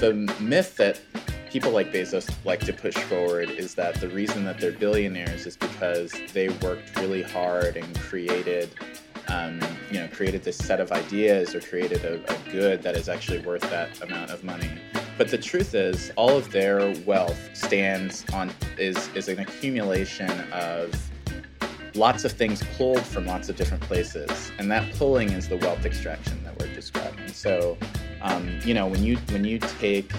The myth that people like Bezos like to push forward is that the reason that they're billionaires is because they worked really hard and created, um, you know, created this set of ideas or created a, a good that is actually worth that amount of money. But the truth is, all of their wealth stands on is is an accumulation of lots of things pulled from lots of different places, and that pulling is the wealth extraction that we're describing. So, um, you know, when you when you take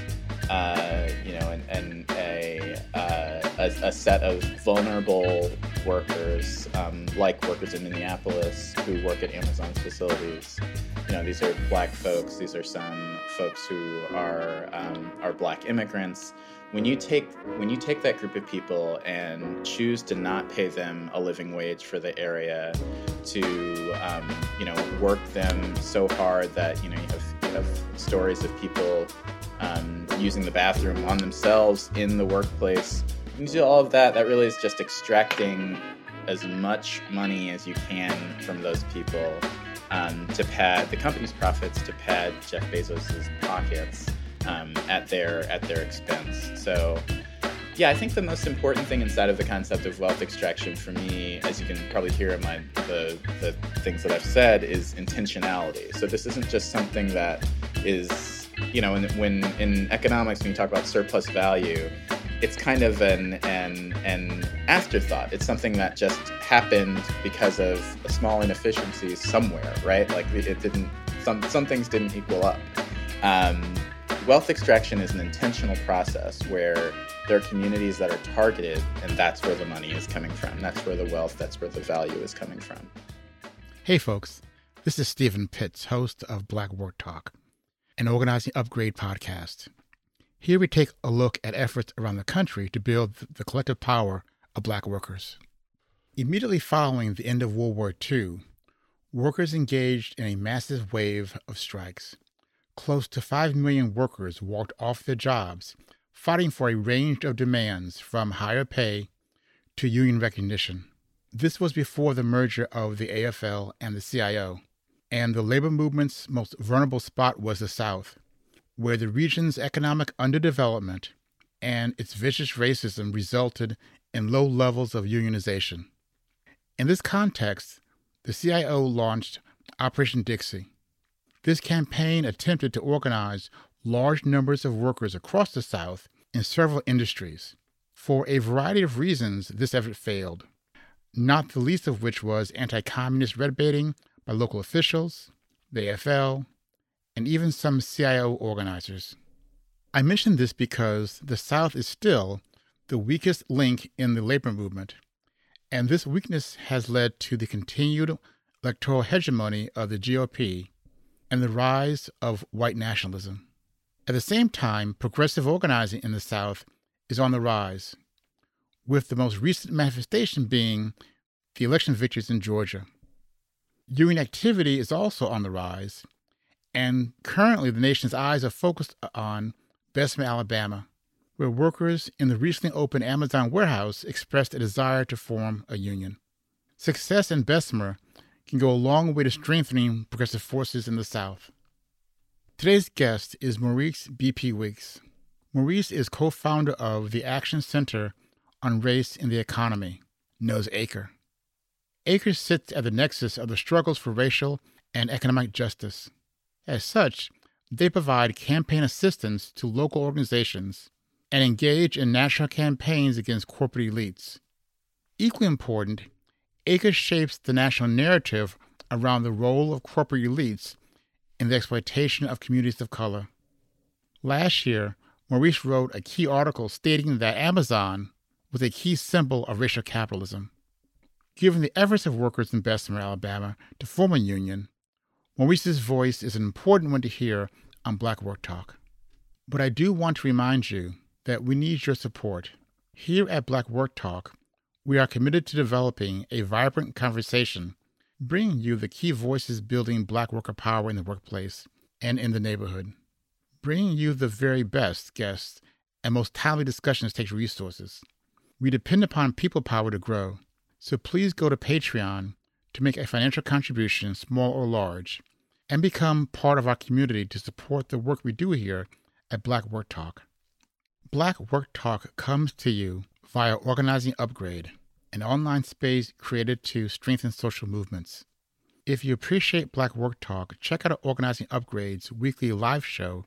uh, you know, and, and a, uh, a, a, set of vulnerable workers, um, like workers in Minneapolis who work at Amazon's facilities. Know, these are black folks. These are some folks who are um, are black immigrants. When you take when you take that group of people and choose to not pay them a living wage for the area, to um, you know work them so hard that you know you have, you have stories of people um, using the bathroom on themselves in the workplace. You do all of that. That really is just extracting as much money as you can from those people um, to pad the company's profits, to pad Jeff Bezos's pockets um, at their at their expense. So. Yeah, I think the most important thing inside of the concept of wealth extraction for me, as you can probably hear in my the, the things that I've said, is intentionality. So this isn't just something that is you know, when, when in economics, when you talk about surplus value, it's kind of an, an, an afterthought. It's something that just happened because of a small inefficiency somewhere, right? Like it didn't, some, some things didn't equal up. Um, wealth extraction is an intentional process where there are communities that are targeted, and that's where the money is coming from. That's where the wealth, that's where the value is coming from. Hey, folks. This is Steven Pitts, host of Black Work Talk an Organizing Upgrade podcast. Here we take a look at efforts around the country to build the collective power of black workers. Immediately following the end of World War II, workers engaged in a massive wave of strikes. Close to 5 million workers walked off their jobs, fighting for a range of demands from higher pay to union recognition. This was before the merger of the AFL and the CIO and the labor movement's most vulnerable spot was the South, where the region's economic underdevelopment and its vicious racism resulted in low levels of unionization. In this context, the CIO launched Operation Dixie. This campaign attempted to organize large numbers of workers across the South in several industries. For a variety of reasons, this effort failed, not the least of which was anti communist red baiting by local officials, the AFL, and even some CIO organizers. I mention this because the South is still the weakest link in the labor movement, and this weakness has led to the continued electoral hegemony of the GOP and the rise of white nationalism. At the same time, progressive organizing in the South is on the rise, with the most recent manifestation being the election victories in Georgia. Union activity is also on the rise, and currently the nation's eyes are focused on Bessemer, Alabama, where workers in the recently opened Amazon warehouse expressed a desire to form a union. Success in Bessemer can go a long way to strengthening progressive forces in the South. Today's guest is Maurice B.P. Weeks. Maurice is co founder of the Action Center on Race in the Economy, as ACRE. ACRE sits at the nexus of the struggles for racial and economic justice. As such, they provide campaign assistance to local organizations and engage in national campaigns against corporate elites. Equally important, ACRE shapes the national narrative around the role of corporate elites in the exploitation of communities of color. Last year, Maurice wrote a key article stating that Amazon was a key symbol of racial capitalism. Given the efforts of workers in Bessemer, Alabama to form a union, Maurice's voice is an important one to hear on Black Work Talk. But I do want to remind you that we need your support. Here at Black Work Talk, we are committed to developing a vibrant conversation, bringing you the key voices building Black worker power in the workplace and in the neighborhood. Bringing you the very best guests and most timely discussions takes resources. We depend upon people power to grow, so please go to Patreon to make a financial contribution, small or large, and become part of our community to support the work we do here at Black Work Talk. Black Work Talk comes to you via Organizing Upgrade, an online space created to strengthen social movements. If you appreciate Black Work Talk, check out Organizing Upgrade's weekly live show,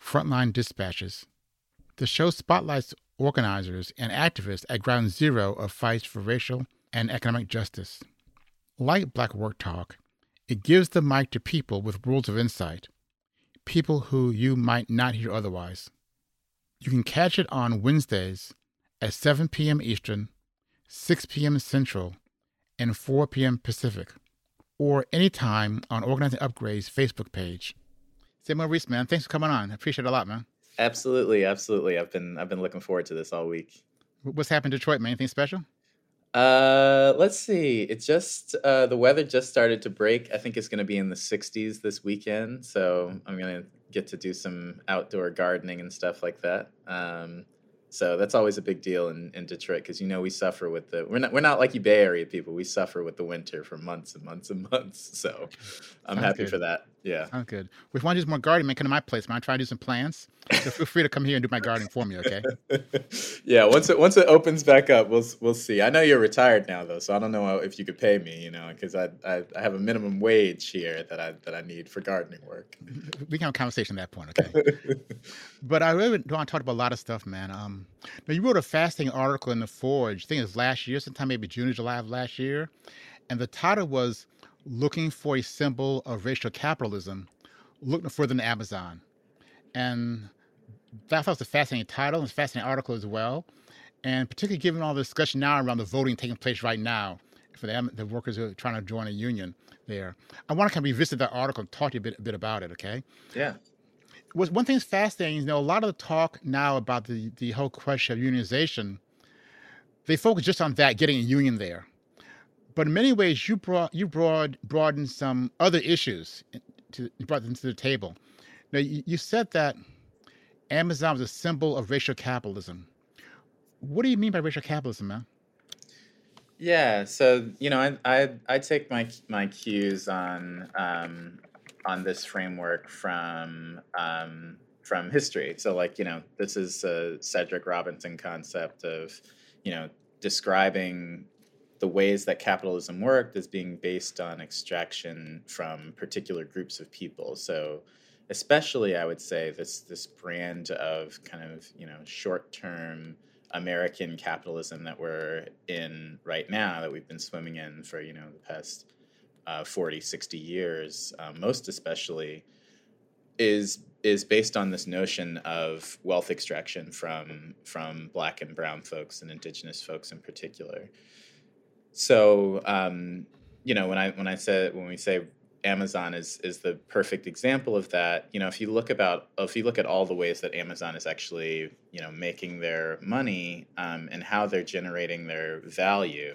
Frontline Dispatches. The show spotlights organizers and activists at ground zero of fights for racial and economic justice. Like Black Work Talk, it gives the mic to people with worlds of insight, people who you might not hear otherwise. You can catch it on Wednesdays at 7 p.m. Eastern, 6 p.m. Central, and 4 p.m. Pacific, or anytime on Organizing Upgrade's Facebook page. Say Maurice, man, thanks for coming on. I appreciate it a lot, man. Absolutely, absolutely. I've been I've been looking forward to this all week. What's happened in Detroit, man? Anything special? Uh, let's see. It just uh, the weather just started to break. I think it's going to be in the 60s this weekend, so I'm going to get to do some outdoor gardening and stuff like that. Um, so that's always a big deal in, in Detroit because you know we suffer with the we're not we're not like you Bay Area people. We suffer with the winter for months and months and months. So I'm Sounds happy good. for that. Yeah. Sounds good. If you want to do some more gardening, man, come to my place, man. I try to do some plants. So feel free to come here and do my gardening for me, okay? yeah, once it once it opens back up, we'll we'll see. I know you're retired now though, so I don't know if you could pay me, you know, because I, I, I have a minimum wage here that I that I need for gardening work. We can have a conversation at that point, okay? but I really want to talk about a lot of stuff, man. Um, now you wrote a fasting article in the Forge. I think it was last year, sometime maybe June or July of last year, and the title was looking for a symbol of racial capitalism, look no further than Amazon. And that was a fascinating title and a fascinating article as well. And particularly given all the discussion now around the voting taking place right now for the, the workers who are trying to join a union there. I want to kind of revisit that article and talk to you a bit, a bit about it, okay? Yeah. Was one thing that's fascinating, you know, a lot of the talk now about the, the whole question of unionization, they focus just on that, getting a union there but in many ways, you brought you brought in some other issues to you brought them to the table. Now, you, you said that Amazon was a symbol of racial capitalism. What do you mean by racial capitalism, man? Yeah, so you know, I I, I take my my cues on um, on this framework from um, from history. So, like you know, this is a Cedric Robinson concept of you know describing the ways that capitalism worked is being based on extraction from particular groups of people. So, especially, I would say this this brand of kind of you know short term American capitalism that we're in right now, that we've been swimming in for you know the past uh, 40, 60 years, um, most especially, is is based on this notion of wealth extraction from from black and brown folks and indigenous folks in particular. So um, you know when I when I said when we say Amazon is is the perfect example of that. You know, if you look about if you look at all the ways that Amazon is actually you know making their money um, and how they're generating their value,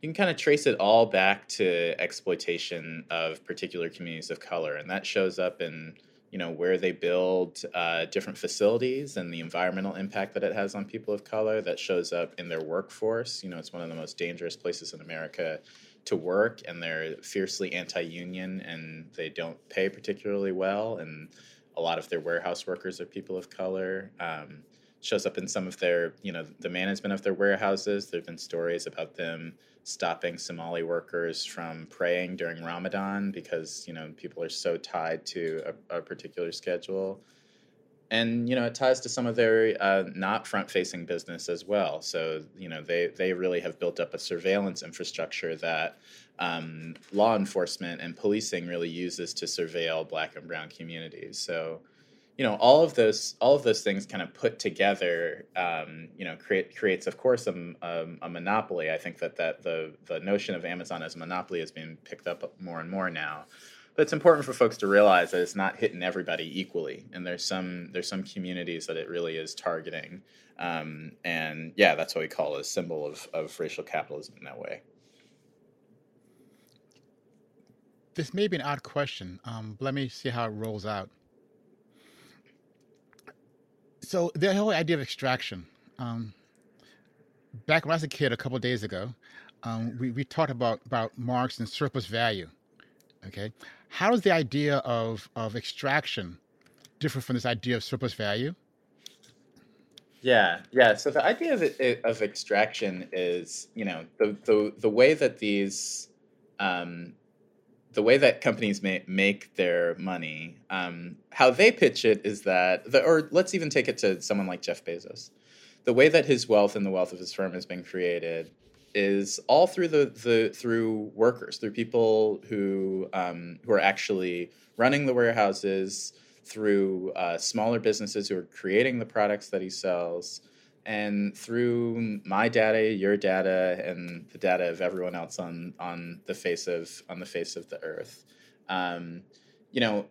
you can kind of trace it all back to exploitation of particular communities of color, and that shows up in you know where they build uh, different facilities and the environmental impact that it has on people of color that shows up in their workforce. You know it's one of the most dangerous places in america to work and they're fiercely anti-union and they don't pay particularly well and a lot of their warehouse workers are people of color um, shows up in some of their you know the management of their warehouses. There have been stories about them stopping Somali workers from praying during Ramadan because you know people are so tied to a, a particular schedule, and you know it ties to some of their uh, not front-facing business as well. So you know they they really have built up a surveillance infrastructure that um, law enforcement and policing really uses to surveil Black and Brown communities. So you know all of those all of those things kind of put together um, you know create creates of course a, a, monopoly. I think that that the the notion of amazon as a monopoly has been picked up more and more now. But it's important for folks to realize that it's not hitting everybody equally and there's some there's some communities that it really is targeting. Um, and yeah that's what we call a symbol of, of racial capitalism in that way. This may be an odd question um, let me see how it rolls out so the whole idea of extraction. Um, back when I was a kid, a couple days ago, um, we we talked about about Marx and surplus value. Okay, how does the idea of of extraction differ from this idea of surplus value? Yeah, yeah. So the idea of of extraction is, you know, the the the way that these, um, the way that companies make make their money, um, how they pitch it is that, the, or let's even take it to someone like Jeff Bezos, the way that his wealth and the wealth of his firm has been created is all through the the through workers, through people who um, who are actually running the warehouses through uh, smaller businesses who are creating the products that he sells, and through my data, your data, and the data of everyone else on on the face of on the face of the earth. Um, you know,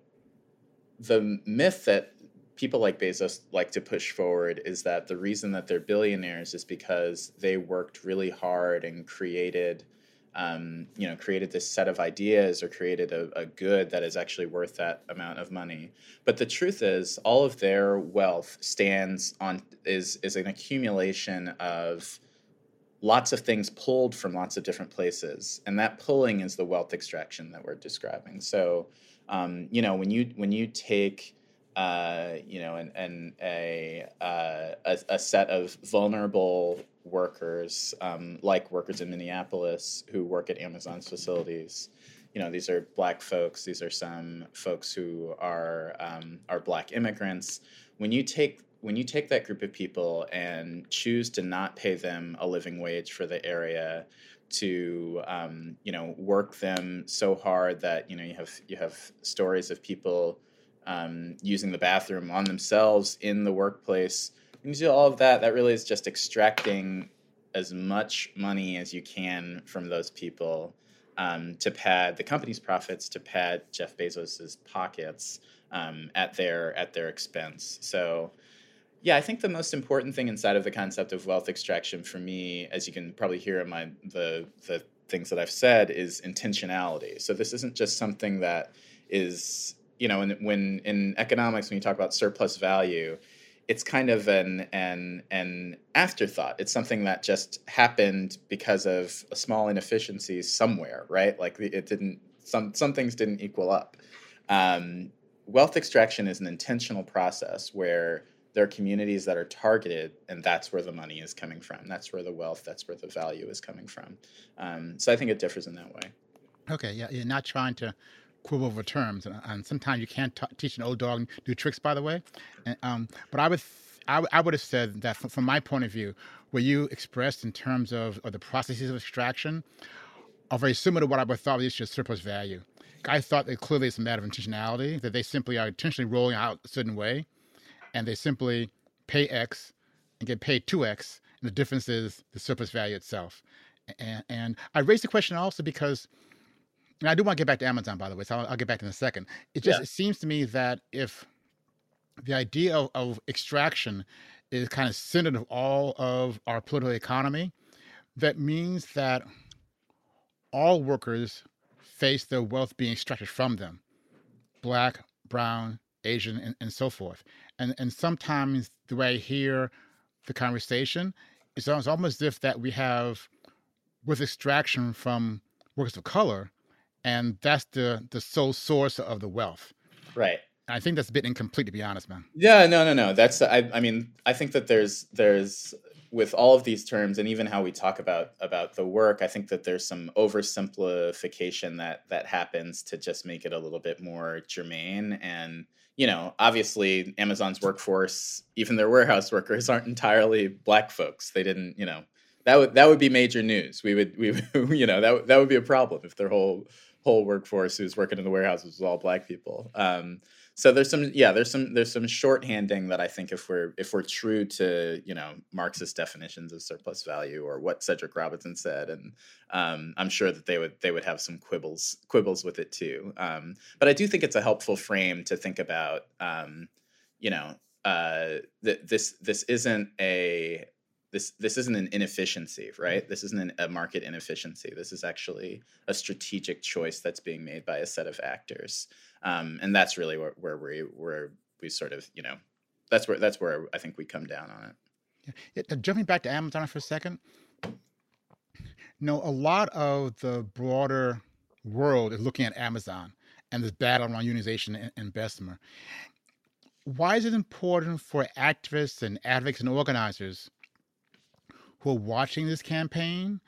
the myth that people like Bezos like to push forward is that the reason that they're billionaires is because they worked really hard and created um, you know, created this set of ideas or created a, a, good that is actually worth that amount of money. But the truth is, all of their wealth stands on is is an accumulation of lots of things pulled from lots of different places, and that pulling is the wealth extraction that we're describing. So, um, you know, when you when you take uh, you know, and, and a, uh, a, a set of vulnerable workers, um, like workers in Minneapolis who work at Amazon's facilities. You know, these are black folks. These are some folks who are um, are black immigrants. When you take when you take that group of people and choose to not pay them a living wage for the area, to um, you know work them so hard that you know you have you have stories of people um, using the bathroom on themselves in the workplace. When you do all of that, that really is just extracting as much money as you can from those people um, to pad the company's profits, to pad Jeff Bezos's pockets um, at their at their expense. So, yeah, I think the most important thing inside of the concept of wealth extraction for me, as you can probably hear in my the the things that I've said, is intentionality. So this isn't just something that is you know, when, when in economics, when you talk about surplus value, it's kind of an an an afterthought. It's something that just happened because of a small inefficiency somewhere, right? Like it didn't some some things didn't equal up. Um, wealth extraction is an intentional process where there are communities that are targeted, and that's where the money is coming from. That's where the wealth, that's where the value is coming from. Um, so I think it differs in that way. Okay, yeah, you're not trying to quibble over terms, and, and sometimes you can't t- teach an old dog new tricks. By the way, and, um, but I would I, I would have said that from, from, my point of view, what you expressed in terms of, of the processes of extraction are very similar to what I would thought was just surplus value. I thought that clearly it's a matter of intentionality, that they simply are intentionally rolling out a certain way, and they simply pay X and get paid 2X, and the difference is the surplus value itself. And, and I raised the question also because and I do want to get back to Amazon, by the way, so I'll, I'll get back in a second. It just yeah. it seems to me that if the idea of, of extraction is kind of centered of all of our political economy, that means that all workers face their wealth being extracted from them black, brown, Asian, and, and so forth. And, and sometimes the way I hear the conversation, it's almost as if that we have, with extraction from workers of color, and that's the the sole source of the wealth. Right. I think that's a bit incomplete, to be honest, man. Yeah, no, no, no. That's I. I mean, I think that there's there's with all of these terms and even how we talk about about the work, I think that there's some oversimplification that that happens to just make it a little bit more germane. And you know, obviously, Amazon's workforce, even their warehouse workers, aren't entirely black folks. They didn't, you know, that would that would be major news. We would we you know that that would be a problem if their whole whole workforce who's working in the warehouses was all black people. Um, so there's some yeah there's some there's some shorthanding that I think if we're if we're true to you know Marxist definitions of surplus value or what Cedric Robinson said and um, I'm sure that they would they would have some quibbles quibbles with it too. Um, but I do think it's a helpful frame to think about um, you know uh, th- this this isn't a this this isn't an inefficiency, right? This isn't an, a market inefficiency. This is actually a strategic choice that's being made by a set of actors, um, and that's really where, where we where we sort of you know that's where that's where I think we come down on it. Yeah. Jumping back to Amazon for a second, you know, a lot of the broader world is looking at Amazon and this battle around unionization and, and Bessemer. Why is it important for activists and advocates and organizers who are watching this campaign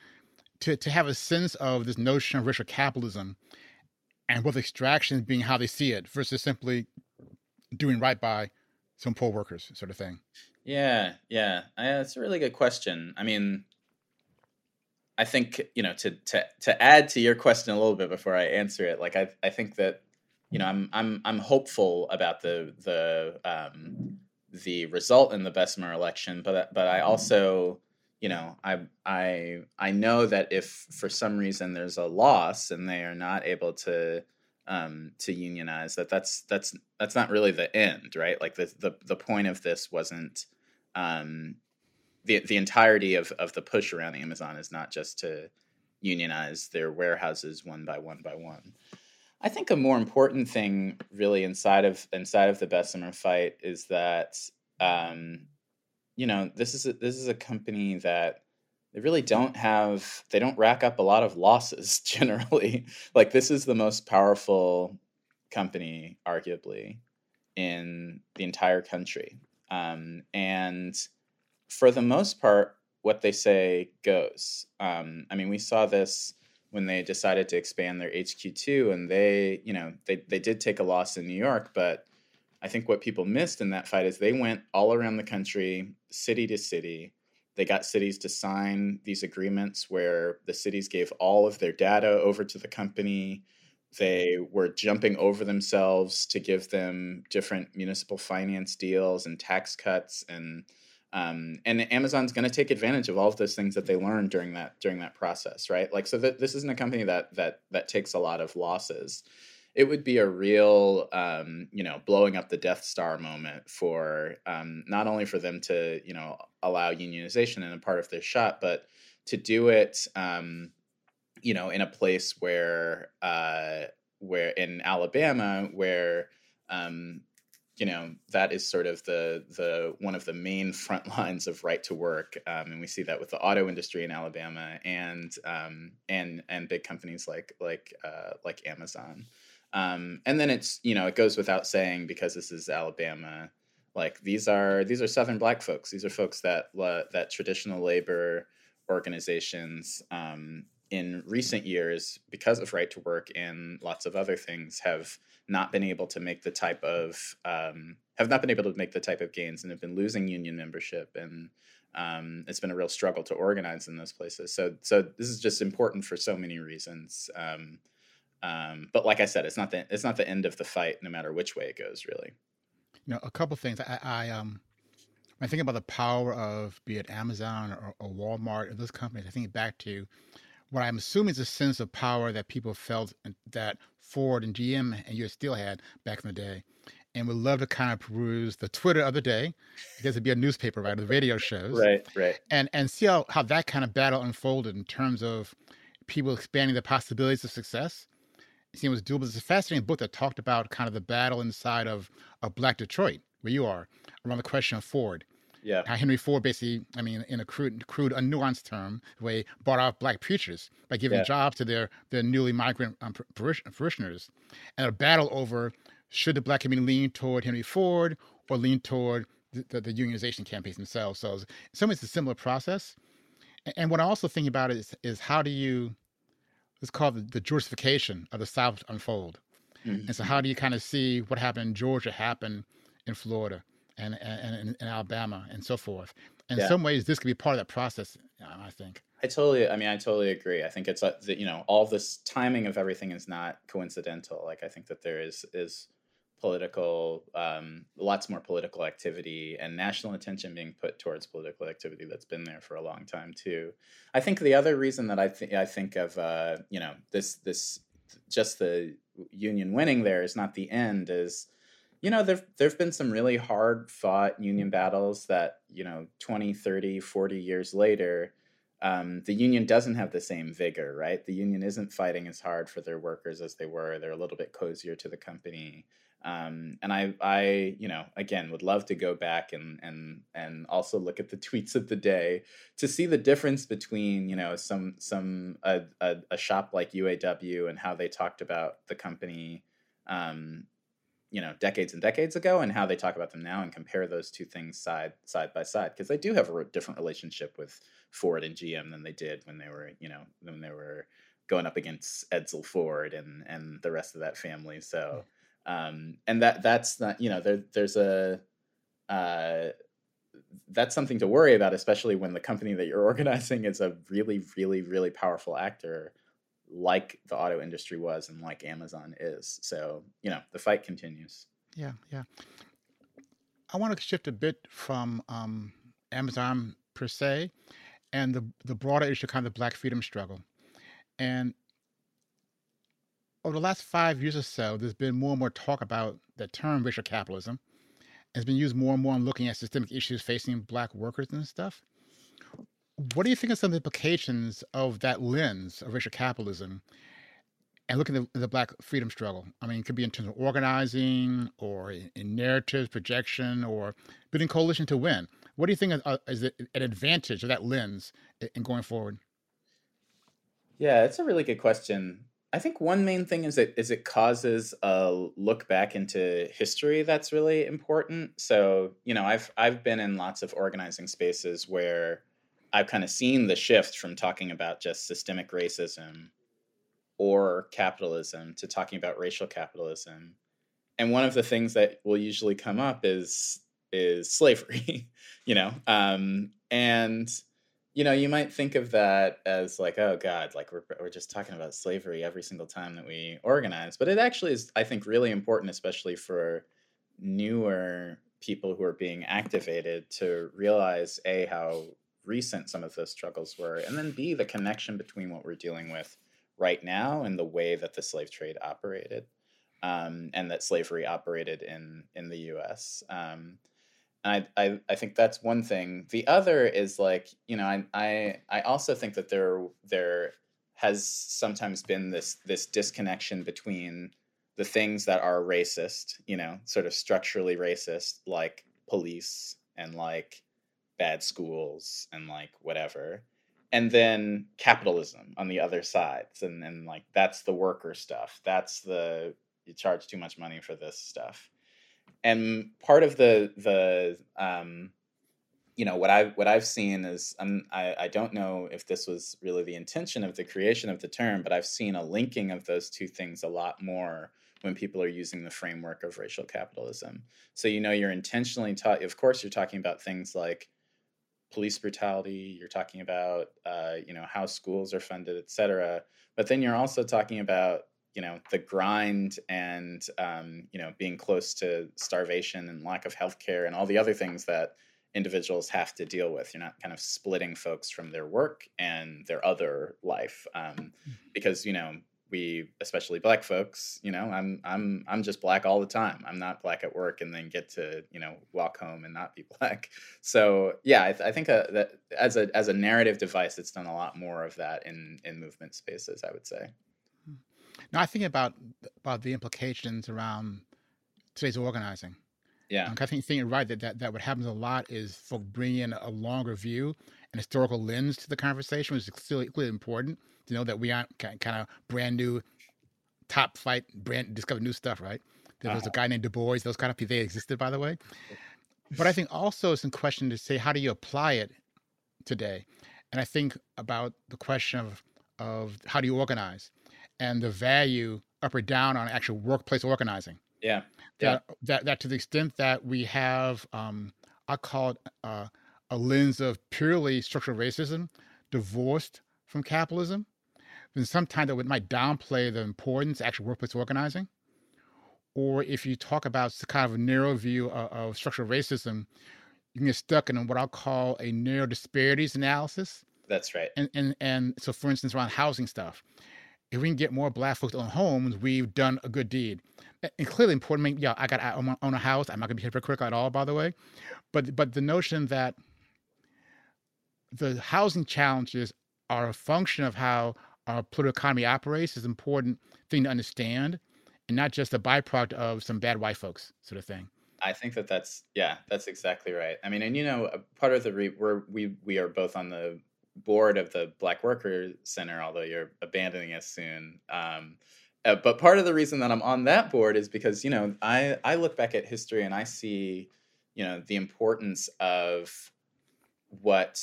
to, to have a sense of this notion of racial capitalism and with extraction being how they see it versus simply doing right by some poor workers sort of thing. Yeah yeah. That's a really good question. I mean i think you know to to to add to your question a little bit before i answer it like i i think that you know i'm i'm i'm hopeful about the the um the result in the bessemer election but but i also you know i i i know that if for some reason there's a loss and they are not able to um, to unionize that that's that's that's not really the end right? Like the the, the point of this wasn't um, the the entirety of, of the push around amazon is not just to unionize their warehouses one by one by one. I think a more important thing really inside of inside of the bessemer fight is that um, you know, this is a, this is a company that they really don't have they don't rack up a lot of losses generally. like this is the most powerful company, arguably, in the entire country, um, and for the most part, what they say goes. Um, I mean, we saw this when they decided to expand their HQ2, and they, you know, they they did take a loss in New York, but I think what people missed in that fight is they went all around the country, city to city. They got cities to sign these agreements where the cities gave all of their data over to the company. They were jumping over themselves to give them different municipal finance deals and tax cuts and um, and Amazon's going to take advantage of all of those things that they learned during that during that process, right? Like, so that this isn't a company that that that takes a lot of losses it would be a real um, you know blowing up the death star moment for um, not only for them to you know allow unionization in a part of their shop but to do it um, you know in a place where uh, where in alabama where um, you know that is sort of the the one of the main front lines of right to work, um, and we see that with the auto industry in Alabama and um, and and big companies like like uh, like Amazon. Um, and then it's you know it goes without saying because this is Alabama, like these are these are Southern Black folks. These are folks that that traditional labor organizations um, in recent years, because of right to work and lots of other things, have not been able to make the type of um, have not been able to make the type of gains and have been losing union membership and um, it's been a real struggle to organize in those places. So so this is just important for so many reasons. Um, um, but like I said, it's not the it's not the end of the fight, no matter which way it goes, really. You know, a couple things. I, I um, when I think about the power of be it Amazon or, or Walmart or those companies, I think back to what I'm assuming is a sense of power that people felt that Ford and GM and US Steel had back in the day. And we love to kind of peruse the Twitter of the day, because it'd be a newspaper, right? Or the radio shows. Right, right. And and see how, how that kind of battle unfolded in terms of people expanding the possibilities of success it was doable. It's a fascinating book that talked about kind of the battle inside of, of Black Detroit, where you are, around the question of Ford. Yeah. How Henry Ford basically, I mean, in a crude, crude, unnuanced term, way bought off black preachers by giving yeah. jobs to their their newly migrant um, parishioners, and a battle over should the black community lean toward Henry Ford or lean toward the, the, the unionization campaigns themselves. So, in some ways, it's a similar process. And, and what I also think about is is how do you it's called the, the Georgification of the South unfold. Mm-hmm. And so, how do you kind of see what happened in Georgia happen in Florida and and, in Alabama and so forth? In yeah. some ways, this could be part of that process. I think. I totally. I mean, I totally agree. I think it's uh, that you know all this timing of everything is not coincidental. Like I think that there is is political, um, lots more political activity and national attention being put towards political activity that's been there for a long time too. I think the other reason that I think I think of uh, you know this this just the union winning there is not the end is you know there there've been some really hard fought union battles that you know 20 30 40 years later um, the union doesn't have the same vigor right? The union isn't fighting as hard for their workers as they were. They're a little bit cozier to the company Um, and I, I, you know, again, would love to go back and and and also look at the tweets of the day to see the difference between, you know, some some a, a, a shop like UAW and how they talked about the company, um, you know, decades and decades ago, and how they talk about them now, and compare those two things side side by side because they do have a different relationship with Ford and GM than they did when they were, you know, when they were going up against Edsel Ford and and the rest of that family. So um, and that that's not you know there there's a uh, that's something to worry about, especially when the company that you're organizing is a really really really powerful actor like the auto industry was and like Amazon is. So you know the fight continues. Yeah, yeah. I want to shift a bit from um, Amazon per se and the the broader issue, kind of the Black freedom struggle. And over the last five years or so, there's been more and more talk about the term racial capitalism. It's been used more and more in looking at systemic issues facing black workers and stuff. What do you think of some of the implications of that lens of racial capitalism and looking at the, the black freedom struggle? I mean, it could be in terms of organizing or in, in narratives, projection, or building coalition to win. What do you think is, uh, is an advantage of that lens in going forward? Yeah, it's a really good question. I think one main thing is that is it causes a look back into history that's really important. So, you know, I've I've been in lots of organizing spaces where I've kind of seen the shift from talking about just systemic racism or capitalism to talking about racial capitalism. And one of the things that will usually come up is is slavery, you know. Um, and you know, you might think of that as like, oh God, like we're we're just talking about slavery every single time that we organize. But it actually is, I think, really important, especially for newer people who are being activated to realize a how recent some of those struggles were, and then b the connection between what we're dealing with right now and the way that the slave trade operated, um, and that slavery operated in in the U.S. Um, I, I I think that's one thing. The other is like you know I I I also think that there there has sometimes been this this disconnection between the things that are racist, you know, sort of structurally racist, like police and like bad schools and like whatever, and then capitalism on the other sides, and and like that's the worker stuff. That's the you charge too much money for this stuff and part of the the um, you know what I've what I've seen is um, I I don't know if this was really the intention of the creation of the term, but I've seen a linking of those two things a lot more when people are using the framework of racial capitalism. So you know you're intentionally taught. Of course, you're talking about things like police brutality. You're talking about uh, you know how schools are funded, et cetera. But then you're also talking about you know the grind and um, you know being close to starvation and lack of health care and all the other things that individuals have to deal with. You're not kind of splitting folks from their work and their other life um, mm-hmm. because you know we especially black folks you know i'm i'm i'm just black all the time. I'm not black at work and then get to you know walk home and not be black. So yeah i, th- I think uh, that as a as a narrative device it's done a lot more of that in in movement spaces i would say now I think about about the implications around today's organizing. Yeah, um, I think you're right that, that that what happens a lot is folk bring in a longer view and historical lens to the conversation, which is still equally important to know that we aren't kind of brand new, top flight, brand discover new stuff, right? There was uh-huh. a guy named Du Bois; those kind of people they existed, by the way. But I think also it's in question to say how do you apply it today, and I think about the question of of how do you organize and the value up or down on actual workplace organizing. Yeah. That, yeah. that, that to the extent that we have, um, I call it uh, a lens of purely structural racism divorced from capitalism, then sometimes that would, might downplay the importance of actual workplace organizing. Or if you talk about the kind of a narrow view of, of structural racism, you can get stuck in what I'll call a narrow disparities analysis. That's right. And and and so, for instance, around housing stuff, if we can get more black folks on homes, we've done a good deed. And clearly important. I yeah, I got I own a house. I'm not gonna be hypocritical at all, by the way. But but the notion that the housing challenges are a function of how our political economy operates is an important thing to understand. And not just a byproduct of some bad white folks sort of thing. I think that that's yeah, that's exactly right. I mean, and you know, part of the re- we we are both on the board of the Black Worker Center, although you're abandoning us soon. Um, uh, but part of the reason that I'm on that board is because you know I I look back at history and I see you know the importance of what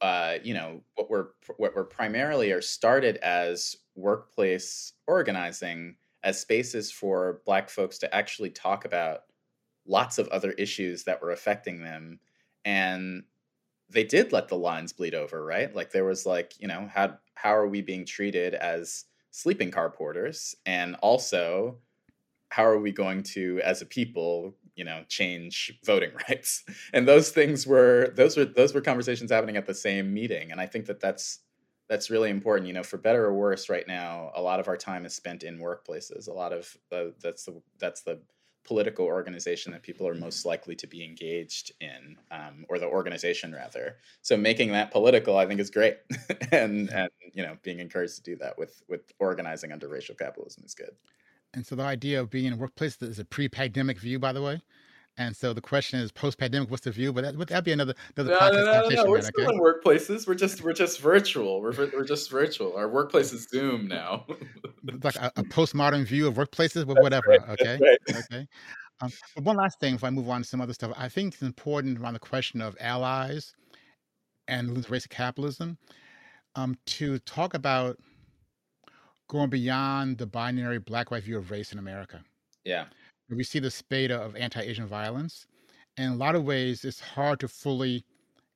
uh, you know what we're what we're primarily are started as workplace organizing as spaces for Black folks to actually talk about lots of other issues that were affecting them and they did let the lines bleed over right? Like there was like you know how how are we being treated as sleeping car porters? And also how are we going to as a people you know change voting rights? And those things were those were those were conversations happening at the same meeting and i think that that's that's really important you know for better or worse right now a lot of our time is spent in workplaces. A lot of the, that's the that's the political organization that people are most likely to be engaged in, um, or the organization rather. So making that political, I think, is great, and and you know being encouraged to do that with with organizing under racial capitalism is good. And so the idea of being in a workplace is a pre-pandemic view, by the way. And so the question is, post-pandemic, what's the view? But that would that be another another no, podcast no, no, no, no. We're still okay? in workplaces. We're just we're just virtual. We're we're just virtual. Our workplace is Zoom now. It's like a, a, postmodern view of workplaces, but whatever. Right, okay, right. okay. Um, but one last thing, if I move on to some other stuff, I think it's important around the question of allies and race of capitalism um, to talk about going beyond the binary black-white view of race in America. Yeah we see the spate of anti-Asian violence. And a lot of ways, it's hard to fully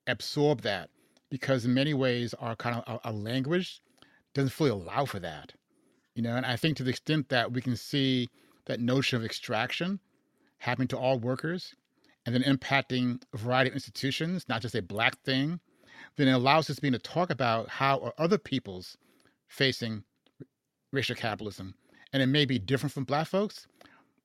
absorb that because in many ways our kind of our language doesn't fully allow for that. You know, and I think to the extent that we can see that notion of extraction happening to all workers and then impacting a variety of institutions, not just a black thing, then it allows us being to talk about how are other peoples facing racial capitalism. And it may be different from black folks,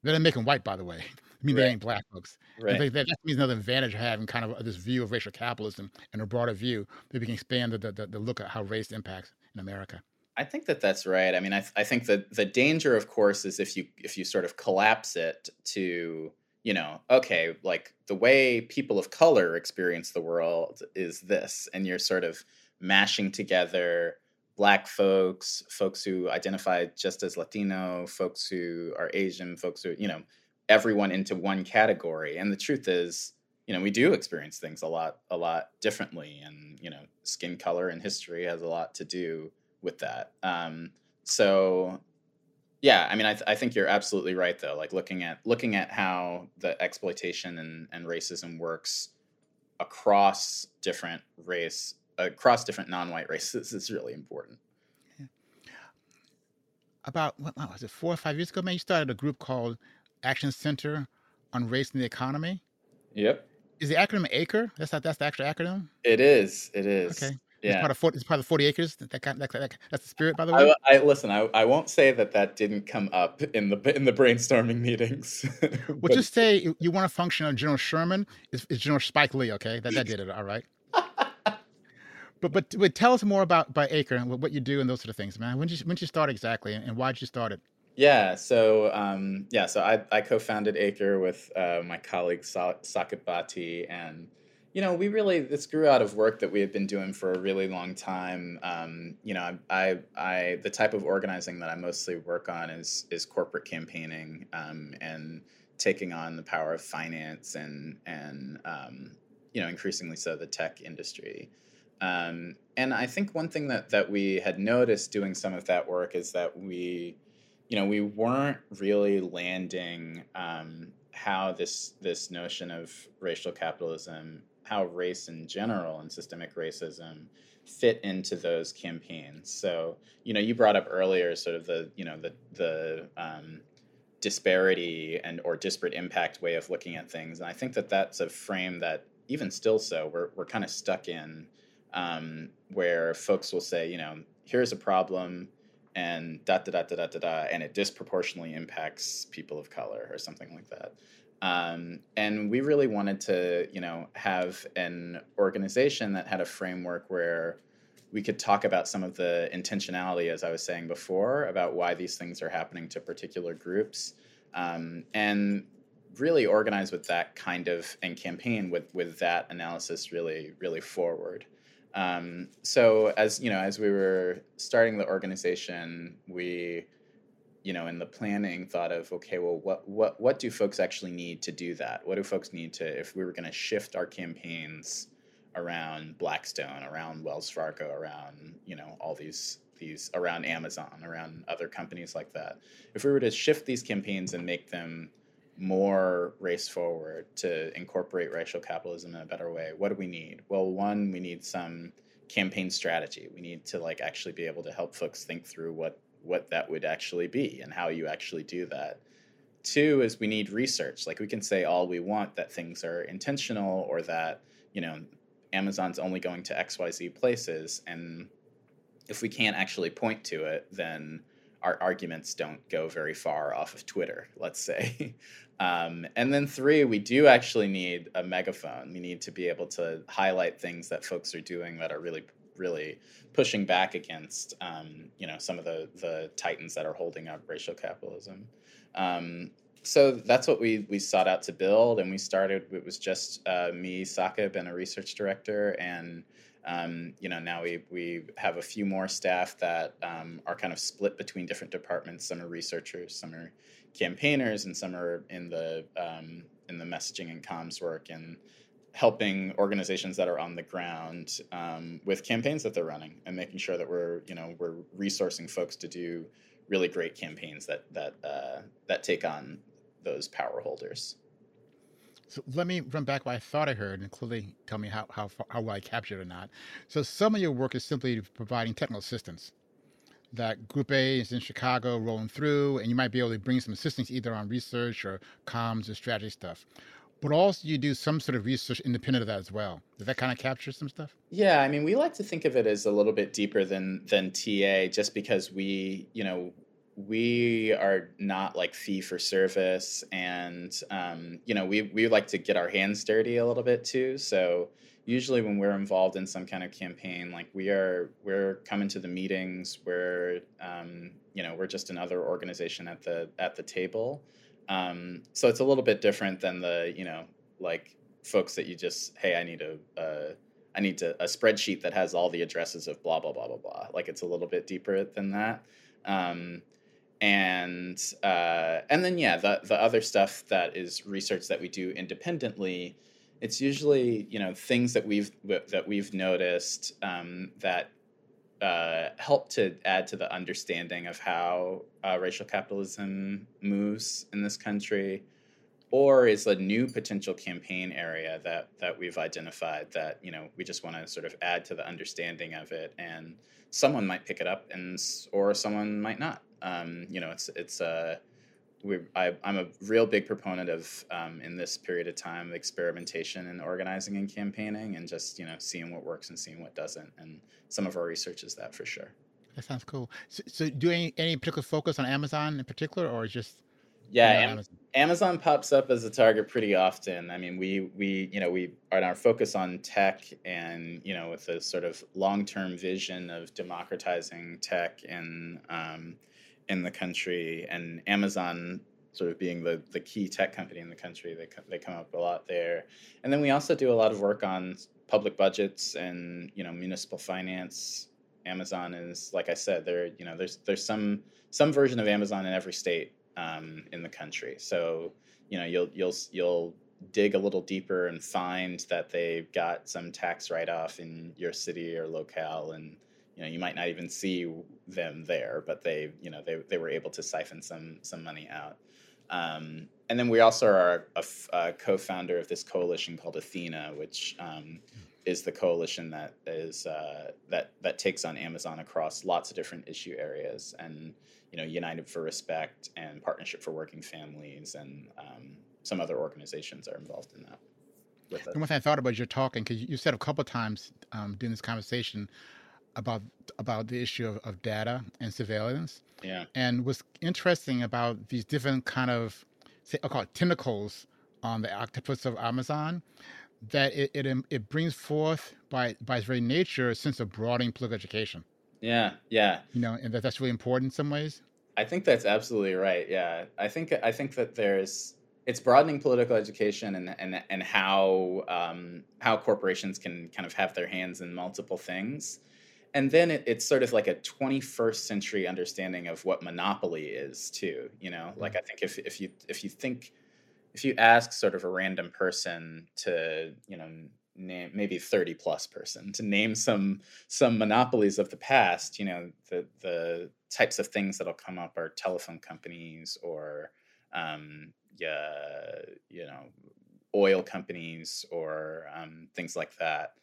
they didn't make them white, by the way. I mean, right. they ain't black folks. Right. They, that, that means another advantage of having kind of this view of racial capitalism and a broader view that we can expand the, the, the look at how race impacts in America. I think that that's right. I mean, I, th- I think that the danger, of course, is if you if you sort of collapse it to you know, okay, like the way people of color experience the world is this, and you're sort of mashing together black folks, folks who identify just as Latino, folks who are Asian, folks who, you know, everyone into one category. And the truth is, you know, we do experience things a lot, a lot differently. And, you know, skin color and history has a lot to do with that. Um, so yeah, I mean, I, th- I think you're absolutely right though. Like looking at, looking at how the exploitation and, and racism works across different race across different non-white races is really important. Yeah. About what was it four or five years ago, man? You started a group called Action Center on Race and the Economy. Yep. Is the acronym ACRE? That's not, that's the actual acronym. It is. It is. Okay. Yeah. It's part of 40, it's part of 40 acres. That, that, that, that, that's the spirit, by the way. I, I listen. I, I won't say that that didn't come up in the in the brainstorming meetings. well, just say you, want to function on General Sherman. Is, is General Spike Lee okay? That that did it. All right. But, but but tell us more about by ACRE and what you do and those sort of things, man. When did you when did you start exactly, and why did you start it? Yeah, so um, yeah, so I, I co-founded ACRE with uh, my colleague Sa- Saqib Bhatti, and you know we really this grew out of work that we had been doing for a really long time. Um, you know, I, I the type of organizing that I mostly work on is is corporate campaigning um, and taking on the power of finance and and um, you know increasingly so the tech industry. Um, and I think one thing that that we had noticed doing some of that work is that we, you know, we weren't really landing um, how this this notion of racial capitalism, how race in general and systemic racism fit into those campaigns. So, you know, you brought up earlier sort of the, you know, the the um, disparity and or disparate impact way of looking at things, and I think that that's a frame that even still so we're we're kind of stuck in um, where folks will say, you know, here's a problem and da da da da da da da, and it disproportionately impacts people of color or something like that. Um, and we really wanted to, you know, have an organization that had a framework where we could talk about some of the intentionality, as I was saying before, about why these things are happening to particular groups, um, and really organize with that kind of and campaign with with that analysis really really forward. Um, so as you know, as we were starting the organization, we you know in the planning thought of okay well what what what do folks actually need to do that? What do folks need to if we were going to shift our campaigns around blackstone around wells fargo around you know all these these around amazon around other companies like that if we were to shift these campaigns and make them more race forward to incorporate racial capitalism in a better way what do we need well one we need some campaign strategy we need to like actually be able to help folks think through what what that would actually be and how you actually do that. Two is we need research. Like we can say all we want that things are intentional or that, you know, Amazon's only going to XYZ places. And if we can't actually point to it, then our arguments don't go very far off of Twitter, let's say. Um, and then three, we do actually need a megaphone. We need to be able to highlight things that folks are doing that are really really pushing back against um, you know some of the the titans that are holding up racial capitalism. Um, so that's what we we sought out to build, and we started. It was just uh, me, Saqib, and a research director, and um, you know now we we have a few more staff that um, are kind of split between different departments. Some are researchers, some are campaigners, and some are in the um, in the messaging and comms work and helping organizations that are on the ground um, with campaigns that they're running and making sure that we're you know we're resourcing folks to do really great campaigns that that uh, that take on those power holders. So let me run back what I thought I heard and clearly tell me how how how well I captured or not. So some of your work is simply providing technical assistance. That Group A is in Chicago rolling through, and you might be able to bring some assistance either on research or comms or strategy stuff but also you do some sort of research independent of that as well. Does that kind of capture some stuff? Yeah, I mean, we like to think of it as a little bit deeper than than TA, just because we, you know, we are not like fee for service, and um, you know, we we like to get our hands dirty a little bit too. So usually when we're involved in some kind of campaign, like we are, we're coming to the meetings. We're, um, you know, we're just another organization at the at the table. Um, so it's a little bit different than the you know like folks that you just hey I need a I need to a spreadsheet that has all the addresses of blah blah blah blah blah. Like it's a little bit deeper than that. Um, and uh, and then yeah, the the other stuff that is research that we do independently. It's usually you know things that we've that we've noticed um, that uh, help to add to the understanding of how uh, racial capitalism moves in this country, or is a new potential campaign area that that we've identified that you know we just want to sort of add to the understanding of it, and someone might pick it up, and or someone might not. Um, you know, it's it's a uh, we I, am a real big proponent of um, in this period of time experimentation and organizing and campaigning and just you know seeing what works and seeing what doesn't and some of our research is that for sure. That sounds cool. So, so do any, any particular focus on amazon in particular or just yeah you know, amazon? amazon pops up as a target pretty often. I mean we we you know we are our focus on tech and you know with a sort of long-term vision of democratizing tech and um, in the country, and Amazon sort of being the, the key tech company in the country, they, they come up a lot there. And then we also do a lot of work on public budgets and you know municipal finance. Amazon is, like I said, there you know there's there's some some version of Amazon in every state um, in the country. So you know you'll you'll you'll dig a little deeper and find that they've got some tax write off in your city or locale and you know you might not even see them there, but they you know they, they were able to siphon some some money out. Um, and then we also are a, a, co-founder of this coalition called Athena, which um, is the coalition that is uh, that that takes on Amazon across lots of different issue areas, and you know United for Respect and Partnership for Working Families, and um, some other organizations are involved in that. And one thing I thought about your talking, because you said a couple times um, during this conversation about about the issue of, of data and surveillance. Yeah. And what's interesting about these different kind of say I'll call it tentacles on the octopus of Amazon, that it, it it brings forth by by its very nature a sense of broadening political education. Yeah, yeah. You know, and that that's really important in some ways. I think that's absolutely right. Yeah, I think I think that there's it's broadening political education and and and how um, how corporations can kind of have their hands in multiple things, and then it, it's sort of like a 21st century understanding of what monopoly is too. You know, like I think if if you if you think if you ask sort of a random person to you know name maybe 30 plus person to name some some monopolies of the past you know the the types of things that'll come up are telephone companies or um, yeah, you know, oil companies or um, things like that.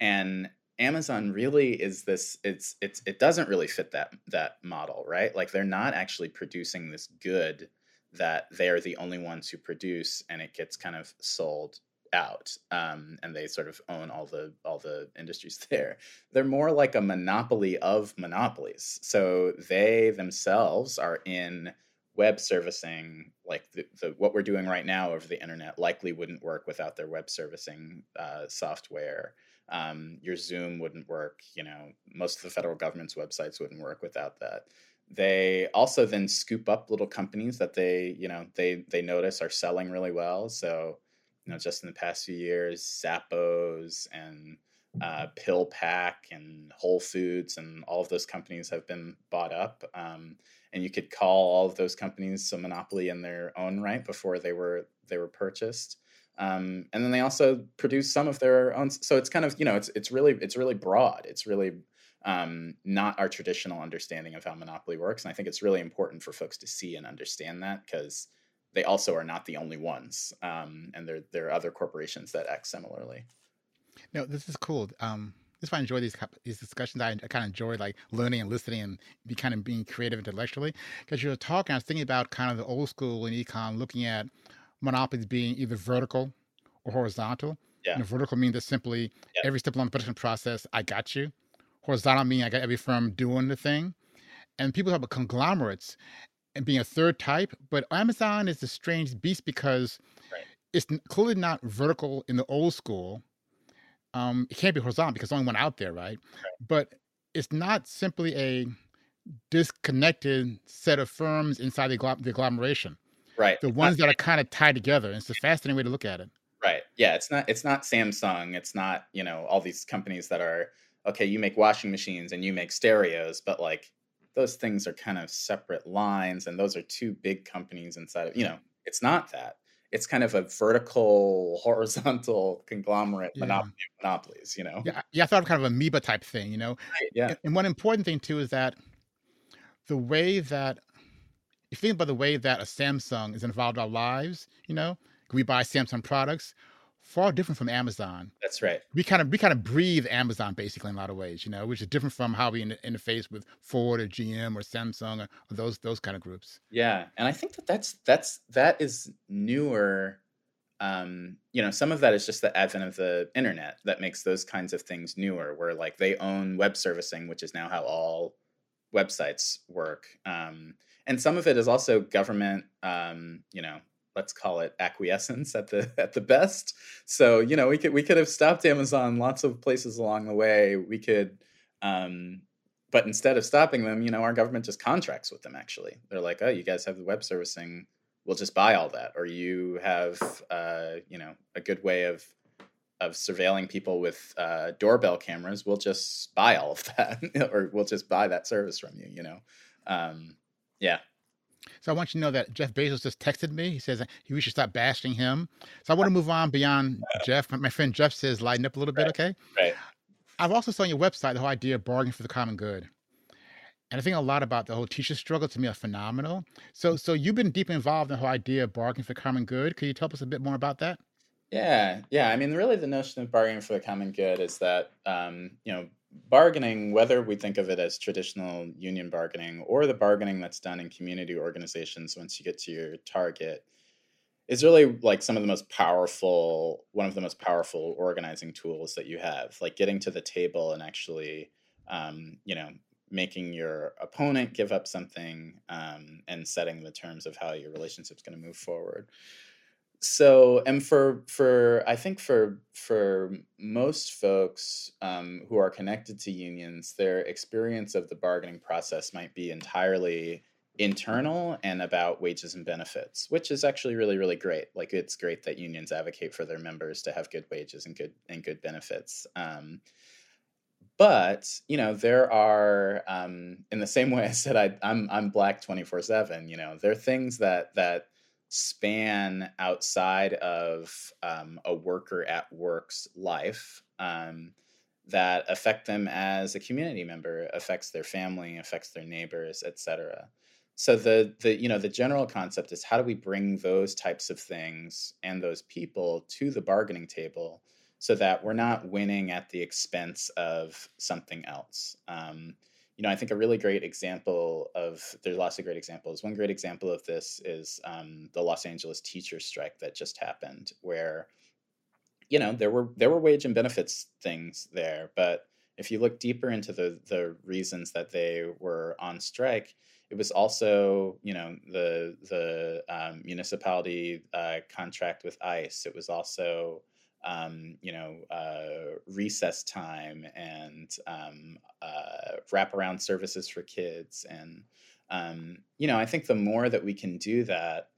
And Amazon really is this it's it's it doesn't really fit that that model, right? Like they're not actually producing this good that they're the only ones who produce and it gets kind of sold out um, and they sort of own all the all the industries there. They're more like a monopoly of monopolies. So they themselves are in web servicing like the, the, what we're doing right now over the internet likely wouldn't work without their web servicing uh, software um, your zoom wouldn't work you know most of the federal government's websites wouldn't work without that they also then scoop up little companies that they you know they they notice are selling really well so you know just in the past few years zappos and uh, PillPack and Whole Foods and all of those companies have been bought up. Um, and you could call all of those companies a monopoly in their own right before they were they were purchased. Um, and then they also produce some of their own. So it's kind of you know it's it's really it's really broad. It's really um, not our traditional understanding of how monopoly works. And I think it's really important for folks to see and understand that because they also are not the only ones, um, and there there are other corporations that act similarly. No, this is cool. Um, this is why I enjoy these these discussions. I, I kind of enjoy like learning and listening and be kind of being creative intellectually. Because you were talking, I was thinking about kind of the old school in econ, looking at monopolies being either vertical or horizontal. Yeah. Know, vertical means that simply yeah. every step along the production process, I got you. Horizontal means I got every firm doing the thing. And people talk about conglomerates and being a third type, but Amazon is a strange beast because right. it's clearly not vertical in the old school um, it can't be horizontal because only one out there, right? But it's not simply a disconnected set of firms inside the, the agglomeration. Right. The ones that are kind of tied together. It's a fascinating way to look at it. Right. Yeah. It's not. It's not Samsung. It's not you know all these companies that are okay. You make washing machines and you make stereos, but like those things are kind of separate lines, and those are two big companies inside of you know. It's not that it's kind of a vertical, horizontal conglomerate yeah. monopoly of monopolies, you know? Yeah, yeah, I thought of kind of amoeba type thing, you know? Right, yeah. And one important thing too is that the way that you think about the way that a Samsung is involved in our lives, you know, we buy Samsung products far different from Amazon. That's right. We kind of we kind of breathe Amazon basically in a lot of ways, you know, which is different from how we interface with Ford or GM or Samsung or, or those those kind of groups. Yeah, and I think that that's that's that is newer. Um, you know, some of that is just the advent of the internet that makes those kinds of things newer, where like they own web servicing, which is now how all websites work. Um, and some of it is also government, um, you know, let's call it acquiescence at the at the best. So you know we could we could have stopped Amazon lots of places along the way. We could, um, but instead of stopping them, you know our government just contracts with them. Actually, they're like, oh, you guys have the web servicing, we'll just buy all that, or you have uh, you know a good way of of surveilling people with uh, doorbell cameras, we'll just buy all of that, or we'll just buy that service from you. You know, um, yeah. So I want you to know that Jeff Bezos just texted me. He says we should stop bashing him. So I want to move on beyond Jeff. My friend Jeff says lighten up a little bit, okay? Right. I've also saw on your website the whole idea of bargaining for the common good. And I think a lot about the whole teacher struggle to me are phenomenal. So so you've been deeply involved in the whole idea of bargaining for the common good. Could you tell us a bit more about that? Yeah, yeah. I mean, really, the notion of bargaining for the common good is that um, you know bargaining, whether we think of it as traditional union bargaining or the bargaining that's done in community organizations once you get to your target, is really like some of the most powerful, one of the most powerful organizing tools that you have. Like getting to the table and actually, um, you know, making your opponent give up something um, and setting the terms of how your relationship's going to move forward so and for for i think for for most folks um, who are connected to unions their experience of the bargaining process might be entirely internal and about wages and benefits which is actually really really great. Like it's great that unions advocate for their members to have good wages and good and good benefits um, but you know there are um, in the same way i said I, i'm i'm black 24 7 you know there are things that that span outside of um, a worker at work's life um, that affect them as a community member affects their family affects their neighbors etc so the the you know the general concept is how do we bring those types of things and those people to the bargaining table so that we're not winning at the expense of something else? Um, you know, I think a really great example of there's lots of great examples. One great example of this is um, the Los Angeles teacher strike that just happened, where you know there were there were wage and benefits things there, but if you look deeper into the the reasons that they were on strike, it was also you know the the um, municipality uh, contract with ICE. It was also um, you know, uh, recess time and um, uh, wraparound services for kids. And, um, you know, I think the more that we can do that,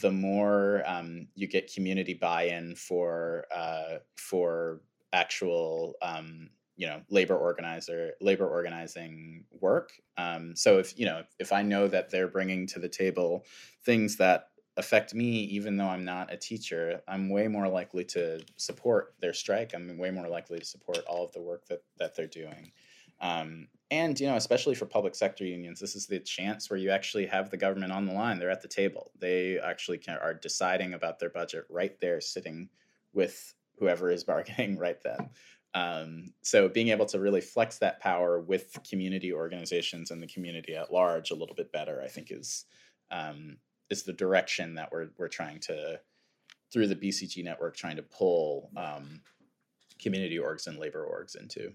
the more um, you get community buy-in for uh, for actual um, you know labor organizer labor organizing work um, so if you know if i know that they're bringing to the table things that affect me even though i'm not a teacher i'm way more likely to support their strike. I'm way more likely to support all of the work that, that they're doing. Um, and you know especially for public sector unions this is the chance where you actually have the government on the line. They're at the table. They actually can, are deciding about their budget right there sitting with whoever is bargaining right then. Um, so being able to really flex that power with community organizations and the community at large a little bit better i think is um, is the direction that we're we're trying to through the BCG network trying to pull um, community orgs and labor orgs into.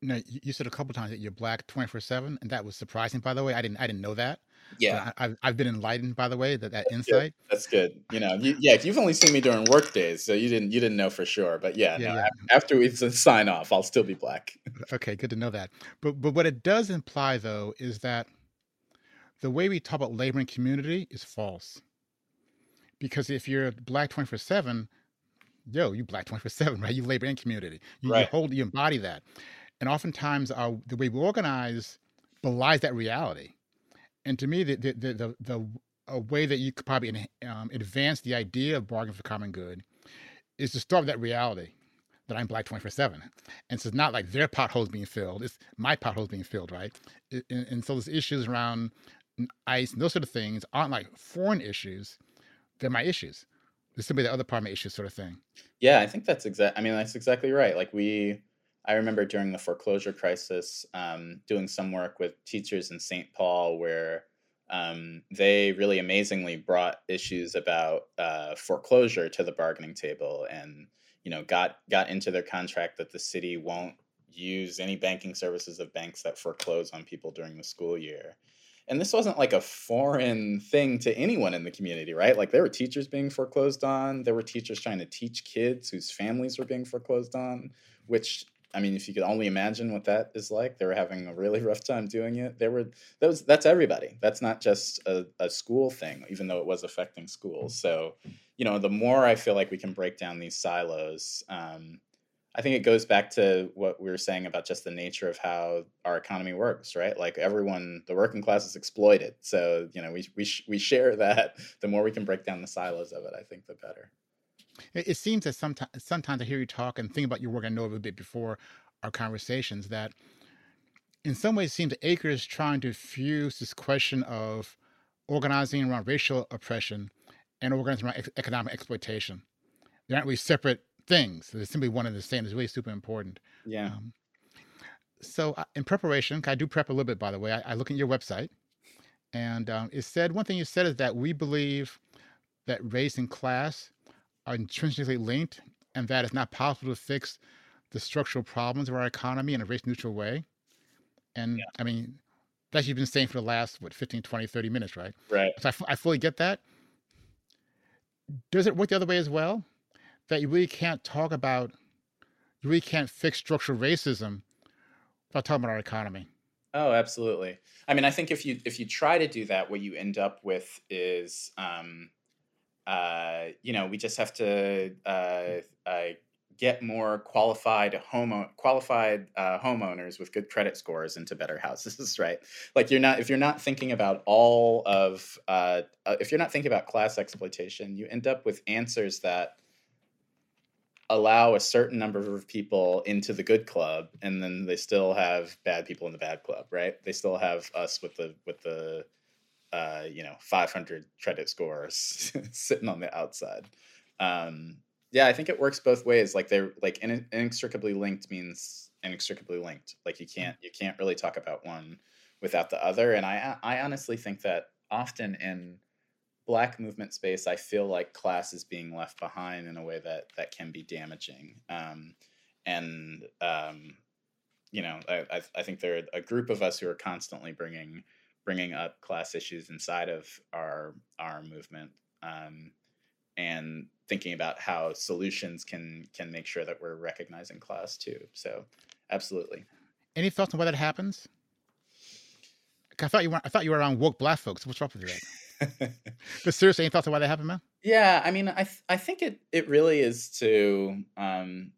Now, you said a couple times that you're black 24 seven, and that was surprising. By the way, I didn't I didn't know that. Yeah, I, have I've been enlightened by the way that that That's insight. Good. That's good. You know, you, yeah, you've only seen me during work days, so you didn't you didn't know for sure. But yeah, yeah, no, yeah. after we sign off, I'll still be black. Okay, good to know that. But but what it does imply though is that the way we talk about labor and community is false. Because if you're black 24 7, yo, you black 24 7, right? You labor in community. You, right. you hold, you embody that. And oftentimes, our, the way we organize belies that reality. And to me, the, the, the, the, the a way that you could probably um, advance the idea of bargaining for common good is to start with that reality that I'm black 24 7. And so it's not like their potholes being filled, it's my potholes being filled, right? And, and so there's issues around ICE and those sort of things aren't like foreign issues; they're my issues. They're simply the other part of my issues, sort of thing. Yeah, I think that's exact. I mean, that's exactly right. Like we, I remember during the foreclosure crisis, um, doing some work with teachers in St. Paul where um, they really amazingly brought issues about uh, foreclosure to the bargaining table, and you know, got got into their contract that the city won't use any banking services of banks that foreclose on people during the school year and this wasn't like a foreign thing to anyone in the community right? Like there were teachers being foreclosed on. There were teachers trying to teach kids whose families were being foreclosed on which i mean if you could only imagine what that is like they were having a really rough time doing it. There were those that's everybody. That's not just a, a school thing even though it was affecting schools. So you know the more i feel like we can break down these silos um, I think it goes back to what we were saying about just the nature of how our economy works, right? Like everyone, the working class is exploited. So, you know, we, we, we share that. The more we can break down the silos of it, I think the better. It seems that sometimes, sometimes I hear you talk and think about your work. I know a bit before our conversations that in some ways it seems ACRE's trying to fuse this question of organizing around racial oppression and organizing around economic exploitation. They aren't really separate things. They're simply one and the same. It's really super important. Yeah. Um, so uh, in preparation, I do prep a little bit, by the way. I, I look at your website, and um, it said one thing you said is that we believe that race and class are intrinsically linked, and that it's not possible to fix the structural problems of our economy in a race neutral way. And yeah. I mean, that you've been saying for the last what 15 20 30 minutes right right so I, f- I fully get that does it work the other way as well? That you really can't talk about, you really can't fix structural racism without talking about our economy. Oh, absolutely. I mean, I think if you if you try to do that, what you end up with is, um, uh, you know, we just have to uh, uh, get more qualified home qualified uh, homeowners with good credit scores into better houses, right? Like you're not if you're not thinking about all of uh, uh, if you're not thinking about class exploitation, you end up with answers that allow a certain number of people into the good club, and then they still have bad people in the bad club, right? They still have us with the with the uh, you know 500 credit scores sitting on the outside. Um, yeah, I think it works both ways. Like they're like inextricably linked means inextricably linked. Like you can't you can't really talk about one without the other. And I I honestly think that often in black movement space, I feel like class is being left behind in a way that that can be damaging. Um, and um, you know, I, I think there are a group of us who are constantly bringing bringing up class issues inside of our our movement. Um, and thinking about how solutions can can make sure that we're recognizing class too. So, absolutely. Any thoughts on why that happens? I thought you were I thought you were around woke black folks. What's wrong with that? But seriously, any thoughts on why that happened, man? Yeah, I mean, I th- I think it it really is to um,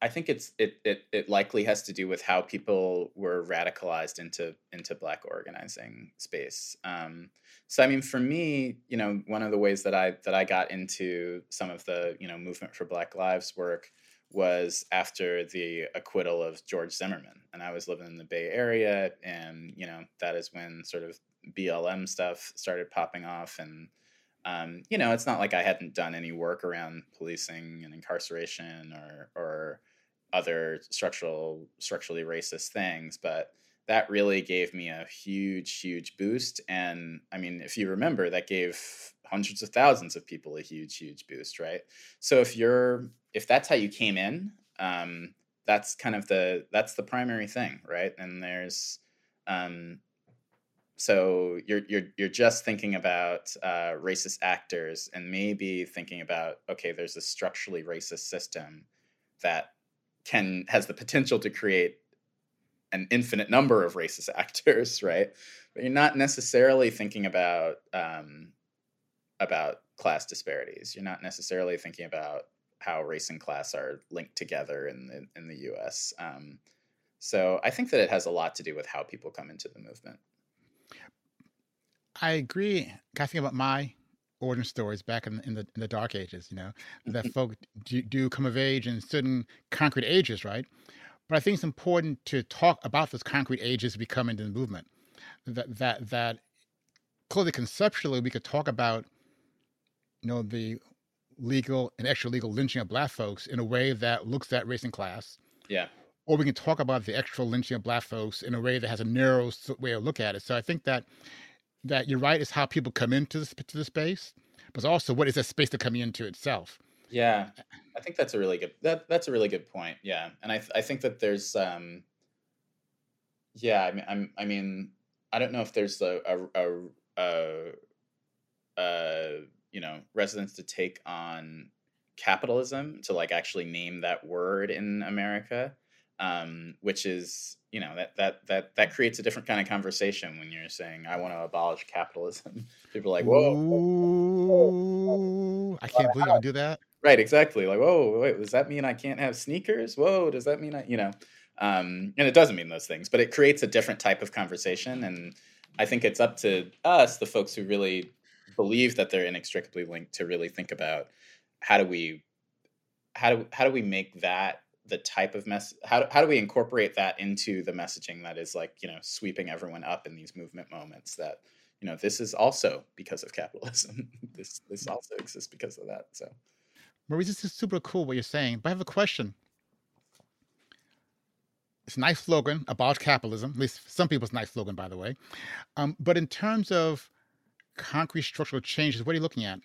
I think it's it, it it likely has to do with how people were radicalized into into black organizing space. Um, so I mean, for me, you know, one of the ways that I that I got into some of the you know movement for Black Lives work was after the acquittal of George Zimmerman, and I was living in the Bay Area, and you know that is when sort of BLM stuff started popping off, and um, you know, it's not like I hadn't done any work around policing and incarceration or or other structural structurally racist things, but that really gave me a huge, huge boost. And I mean, if you remember, that gave hundreds of thousands of people a huge, huge boost, right? So if you're if that's how you came in, um, that's kind of the that's the primary thing, right? And there's um, so you're you're you're just thinking about uh, racist actors and maybe thinking about okay, there's a structurally racist system that can has the potential to create an infinite number of racist actors, right? But you're not necessarily thinking about um, about class disparities. You're not necessarily thinking about how race and class are linked together in the in the U.S. Um, so I think that it has a lot to do with how people come into the movement. I agree. I think about my origin stories back in, in the in the dark ages. You know that mm-hmm. folk do, do come of age in certain concrete ages, right? But I think it's important to talk about those concrete ages we come into the movement. That that that clearly conceptually we could talk about, you know, the legal and extra legal lynching of black folks in a way that looks at race and class. Yeah. Or we can talk about the extra lynching of black folks in a way that has a narrow way of look at it. So I think that that you're right is how people come into this to the space, but also what is that space to come into itself. Yeah, I think that's a really good that that's a really good point. Yeah, and I I think that there's um yeah I mean I'm I mean I don't know if there's a a a, a, a you know residents to take on capitalism to like actually name that word in America, um, which is you know that that that that creates a different kind of conversation when you're saying I want to abolish capitalism. People are like, whoa, Ooh, I can't believe I do that. Right, exactly. Like, whoa, wait, does that mean I can't have sneakers? Whoa, does that mean I, you know, um, and it doesn't mean those things, but it creates a different type of conversation. And I think it's up to us, the folks who really believe that they're inextricably linked, to really think about how do we, how do how do we make that the type of mess how, how do we incorporate that into the messaging that is like you know sweeping everyone up in these movement moments that you know this is also because of capitalism. This this also exists because of that so. Maurice this is super cool what you're saying but i have a question. It's a nice slogan about capitalism at least some people's nice slogan by the way. Um, but in terms of concrete structural changes what are you looking at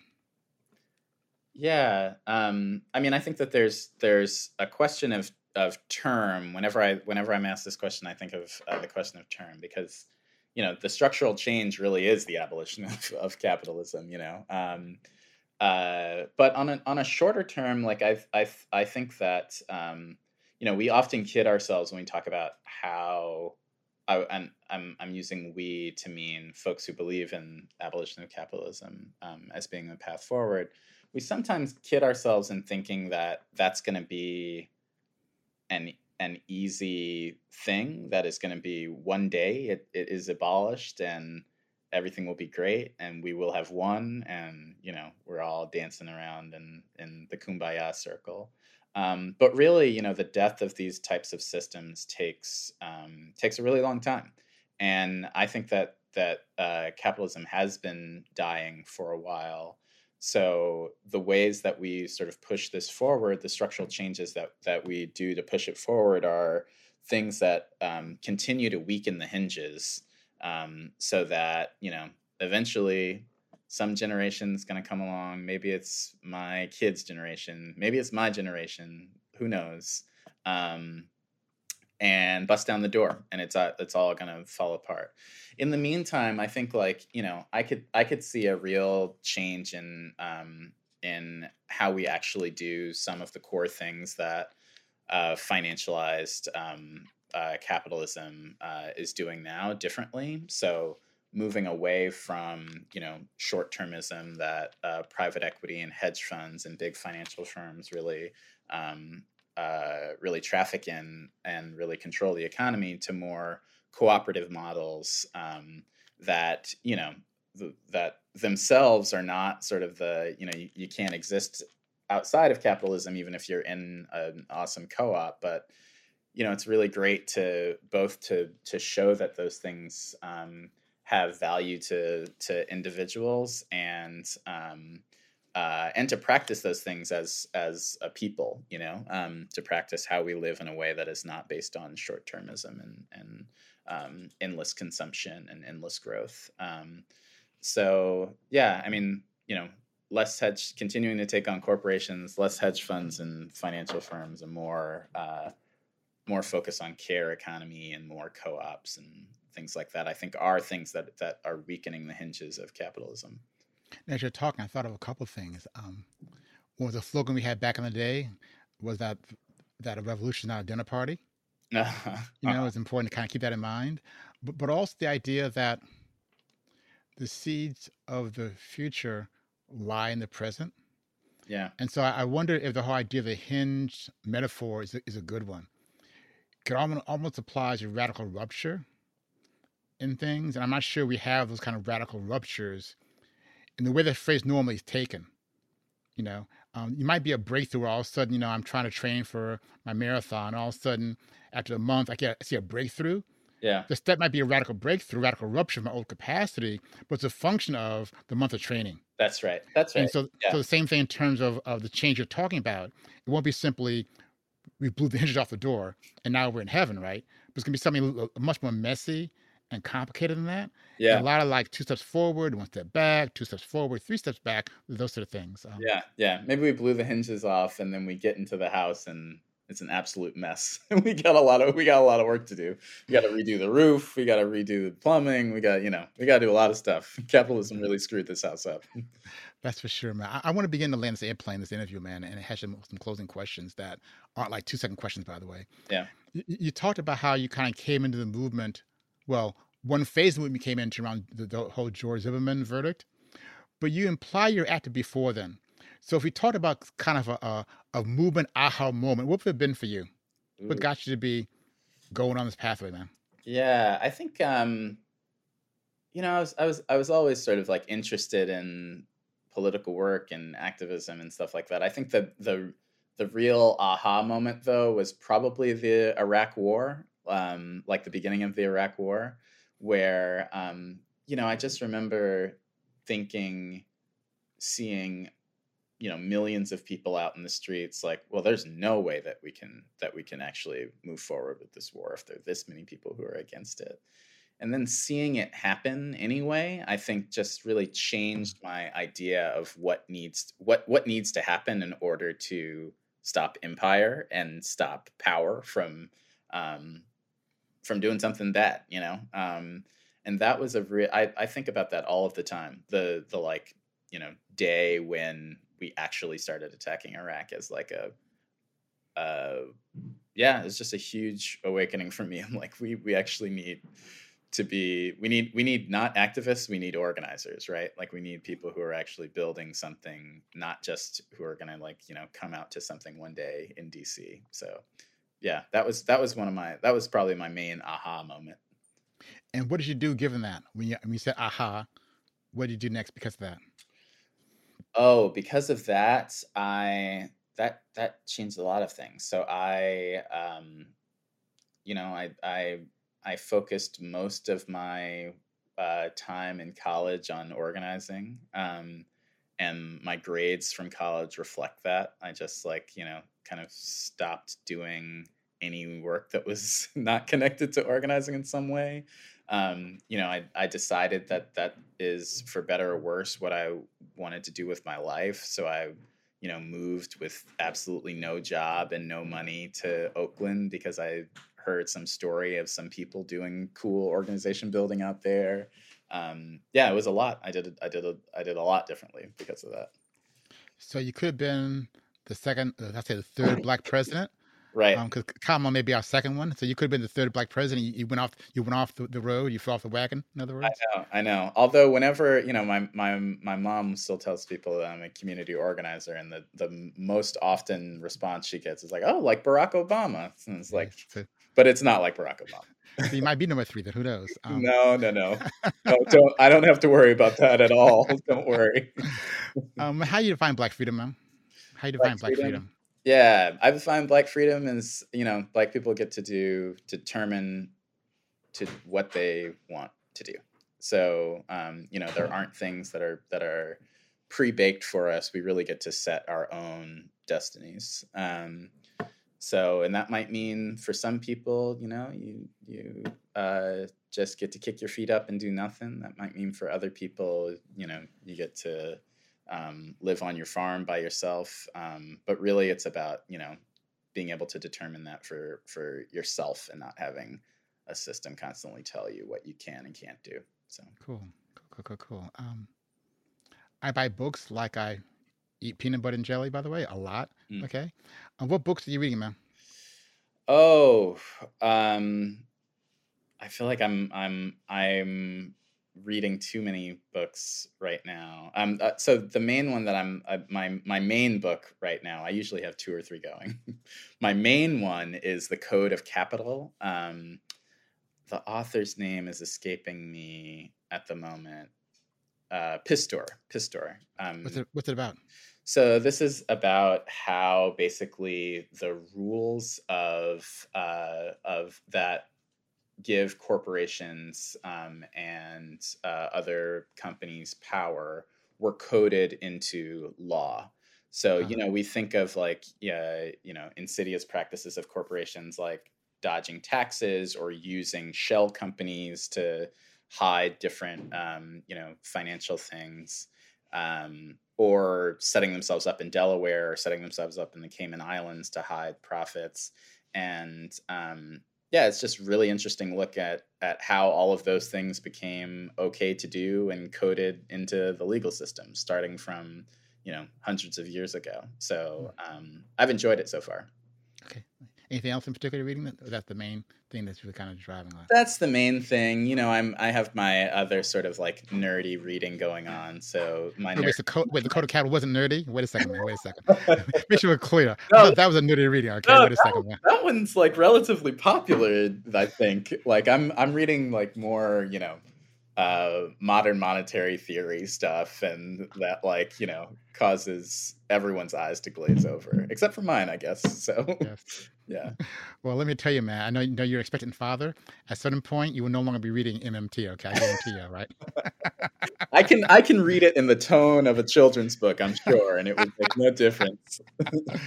yeah, um, I mean, I think that there's there's a question of of term. Whenever I whenever I'm asked this question, I think of uh, the question of term because you know the structural change really is the abolition of, of capitalism. You know, um, uh, but on a on a shorter term, like I I I think that um, you know we often kid ourselves when we talk about how I, and I'm I'm using we to mean folks who believe in abolition of capitalism um, as being the path forward. We sometimes kid ourselves in thinking that that's going to be an an easy thing that is going to be one day it, it is abolished and everything will be great and we will have won and you know we're all dancing around in in the kumbaya circle um, but really, you know, the death of these types of systems takes um, takes a really long time, and I think that that uh, capitalism has been dying for a while. So the ways that we sort of push this forward, the structural changes that that we do to push it forward, are things that um, continue to weaken the hinges, um, so that you know eventually some generation's going to come along. Maybe it's my kids' generation. Maybe it's my generation. Who knows? Um, and bust down the door, and it's uh, it's all going to fall apart. In the meantime, I think like you know, I could I could see a real change in um, in how we actually do some of the core things that uh, financialized um, uh, capitalism uh, is doing now differently. So moving away from you know short termism that uh, private equity and hedge funds and big financial firms really um, uh, really traffic in and really control the economy to more cooperative models um, that you know th- that themselves are not sort of the you know you, you can't exist outside of capitalism even if you're in an awesome co-op but you know it's really great to both to to show that those things um, have value to to individuals and um, uh, and to practice those things as as a people, you know, um, to practice how we live in a way that is not based on short termism and and um, endless consumption and endless growth. Um, so yeah, I mean, you know, less hedge continuing to take on corporations, less hedge funds and financial firms, and more uh, more focus on care economy and more co-ops and things like that, I think are things that, that are weakening the hinges of capitalism. As you're talking, I thought of a couple of things. Um, one was a slogan we had back in the day was that that a revolution is not a dinner party. Uh-huh. You know, it's important to kind of keep that in mind, but but also the idea that the seeds of the future lie in the present. Yeah. And so I wonder if the whole idea of the hinge metaphor is a, is a good one. It almost, almost applies to radical rupture in things. And I'm not sure we have those kind of radical ruptures in the way the phrase normally is taken. You know, um, you might be a breakthrough all of a sudden, you know, I'm trying to train for my marathon. All of a sudden, after a month, I get I see a breakthrough. Yeah. The step might be a radical breakthrough, radical rupture of my old capacity, but it's a function of the month of training. That's right. That's right. And so, yeah. so the same thing in terms of, of the change you're talking about. It won't be simply we blew the hinges off the door and now we're in heaven, right? But it's gonna be something much more messy and complicated than that. Yeah. And a lot of like two steps forward, one step back, two steps forward, three steps back, those sort of things. Um, yeah. Yeah. Maybe we blew the hinges off and then we get into the house and it's an absolute mess. we got a lot of we got a lot of work to do. We got to redo the roof. We got to redo the plumbing. We got you know we got to do a lot of stuff. Capitalism really screwed this house up. That's for sure, man. I, I want to begin to land this airplane, this interview, man, and it has some, some closing questions that aren't like two second questions, by the way. Yeah. You, you talked about how you kind of came into the movement. Well, one phase of the movement came into around the, the whole George Zimmerman verdict, but you imply you're active before then. So if we talked about kind of a, a, a movement aha moment, what would it have been for you? What got you to be going on this pathway, man? Yeah, I think um, you know, I was I was I was always sort of like interested in political work and activism and stuff like that. I think the the the real aha moment though was probably the Iraq War, um, like the beginning of the Iraq War where um, you know I just remember thinking, seeing you know millions of people out in the streets like well there's no way that we can that we can actually move forward with this war if there are this many people who are against it. And then seeing it happen anyway i think just really changed my idea of what needs what what needs to happen in order to stop empire and stop power from um, from doing something that you know? Um, and that was a real, I, I think about that all of the time. The, the like, you know day when we actually started attacking Iraq as like a uh yeah it's just a huge awakening for me i'm like we we actually need to be we need we need not activists we need organizers right like we need people who are actually building something not just who are going to like you know come out to something one day in dc so yeah that was that was one of my that was probably my main aha moment. And what did you do given that? When you, when you said aha what did you do next because of that? Oh because of that i that that changed a lot of things. So i um you know i i i focused most of my uh, time in college on organizing um and my grades from college reflect that. I just like you know kind of stopped doing any work that was not connected to organizing in some way um, you know, I, I decided that that is for better or worse what I wanted to do with my life. So I you know, moved with absolutely no job and no money to Oakland because I heard some story of some people doing cool organization building out there. Um, yeah, it was a lot. I did I did a, I did a lot differently because of that. So you could have been the second, uh, let's say the third black president right? Because um, Kamala may be our second one, so you could have been the third black president. You, you went off, you went off the, the, road, you fell off the wagon. In other words, I know, I know. Although whenever you know, my my my mom still tells people that I'm a community organizer, and the the most often response she gets is like, "Oh, like Barack Obama." And it's like, but it's not like Barack Obama. so you might be number three then. Who knows? Um, no, no, no, no. Don't. I don't have to worry about that at all. don't worry. um, how do you define Black freedom, man? How do you define Black, black freedom? freedom? Yeah, I define black freedom as you know, black people get to do determine to what they want to do. So um, you know, there aren't things that are that are pre-baked for us. We really get to set our own destinies. Um, so, and that might mean for some people, you know, you you uh, just get to kick your feet up and do nothing. That might mean for other people, you know, you get to um, live on your farm by yourself. Um, but really, it's about you know being able to determine that for for yourself and not having a system constantly tell you what you can and can't do. So cool, cool, cool, cool, cool. Um, I buy books like I eat peanut butter and jelly. By the way, a lot. Mm. Okay, um, what books are you reading, man? Oh, um, I feel like I'm I'm I'm reading too many books right now. Um, uh, so the main one that I'm uh, my my main book right now. I usually have two or three going. my main one is the Code of Capital. Um, the author's name is escaping me at the moment. Uh, Pistor. Pistor. Um, what's it What's it about? So this is about how basically the rules of uh, of that give corporations um, and uh, other companies power were coded into law. So uh-huh. you know we think of like yeah you know insidious practices of corporations like dodging taxes or using shell companies to hide different um, you know financial things. Um, or setting themselves up in Delaware or setting themselves up in the Cayman Islands to hide profits. And um, yeah, it's just really interesting look at at how all of those things became okay to do and coded into the legal system, starting from you know hundreds of years ago. So hmm. um, I've enjoyed it so far. Okay. Anything else in particular reading that? That's the main thing that's really kind of driving on. That's the main thing. You know, I'm I have my other sort of like nerdy reading going on. So my wait, wait, so code, wait the Code of Capital wasn't nerdy. Wait a second, man. Wait a second. Make sure we're clear. No, that was a nerdy reading. Okay, no, wait a second. Man. That one's like relatively popular. I think. Like I'm I'm reading like more. You know uh, modern monetary theory stuff, and that like you know causes everyone's eyes to glaze over, except for mine, I guess. So, yes. yeah. Well, let me tell you, man. I know, you know you're expecting father. At a certain point, you will no longer be reading MMT. Okay, I guarantee you, right? I can I can read it in the tone of a children's book, I'm sure, and it would make no difference. well,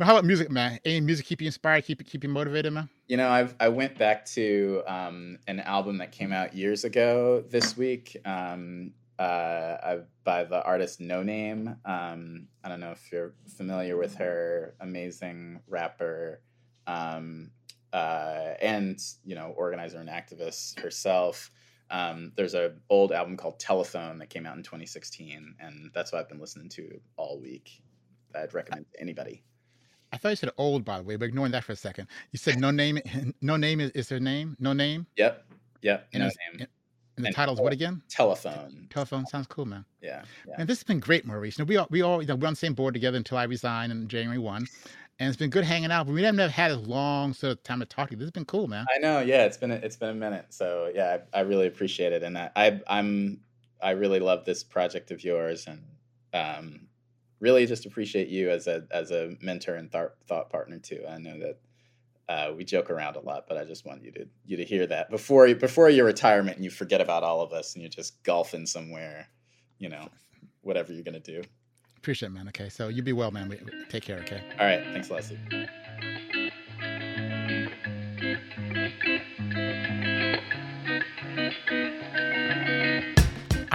how about music, man? Any music keep you inspired, keep keep you motivated, man? You know, I've I went back to um, an album that came out years ago this week. Um, uh, by the artist Noname. Um, I don't know if you're familiar with her, amazing rapper, um, uh, and you know, organizer and activist herself. um, there's a old album called Telephone that came out in 2016, and that's what I've been listening to all week. I'd recommend to anybody. I thought you said old, by the way, but ignoring that for a second. You said no name. No name is, is their name. No name. Yep. Yep. And no name. And the And title's what again? Telephone. Telephone sounds cool, man. Yeah. yeah. And this has been great, Maurice. You know, we all we all you know we're on the same board together until I resign in January one, and it's been good hanging out. But we haven't never had a long sort of time to talk to you. This has been cool, man. I know. Yeah, it's been a, it's been a minute. So yeah, I, I really appreciate it, and I, I I'm I really love this project of yours, and um, really just appreciate you as a as a mentor and thought thought partner too. I know that uh, we joke around a lot, but I just want you to you to hear that before you, before your retirement, and you forget about all of us, and you're just golfing somewhere, you know, whatever you're gonna do. Appreciate it, man. Okay, so you be well, man. We, we- take care. Okay. All right, thanks, Leslie.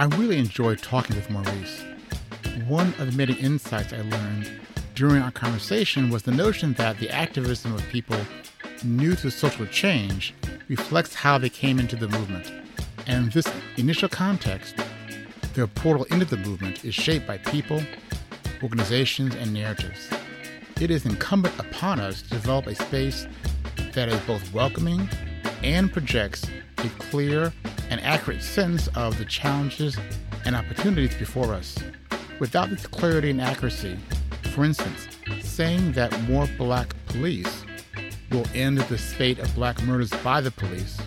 I really enjoyed talking with Maurice. One of the many insights I learned during our conversation was the notion that the activism of people new to social change reflects how they came into the movement. And in this initial context, their portal into the movement is shaped by people, organizations, and narratives. It is incumbent upon us to develop a space that is both welcoming and projects a clear and accurate sense of the challenges and opportunities before us. Without this clarity and accuracy, for instance, saying that more black police will end the spate of black murders by the police,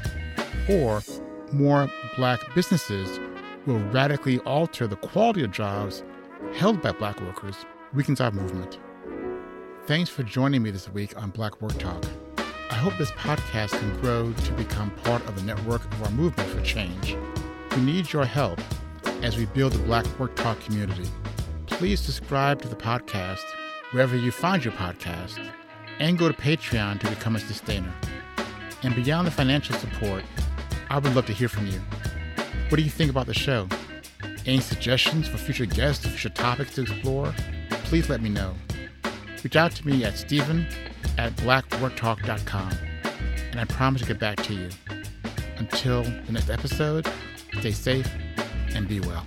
or more black businesses will radically alter the quality of jobs held by black workers, weakens our movement. Thanks for joining me this week on Black Work Talk. I hope this podcast can grow to become part of the network of our movement for change. We need your help as we build the Black Work Talk community. Please subscribe to the podcast wherever you find your podcast and go to Patreon to become a sustainer. And beyond the financial support, I would love to hear from you. What do you think about the show? Any suggestions for future guests or future topics to explore? Please let me know. Reach out to me at steven at blackworktalk.com, and I promise to get back to you. Until the next episode, stay safe and be well.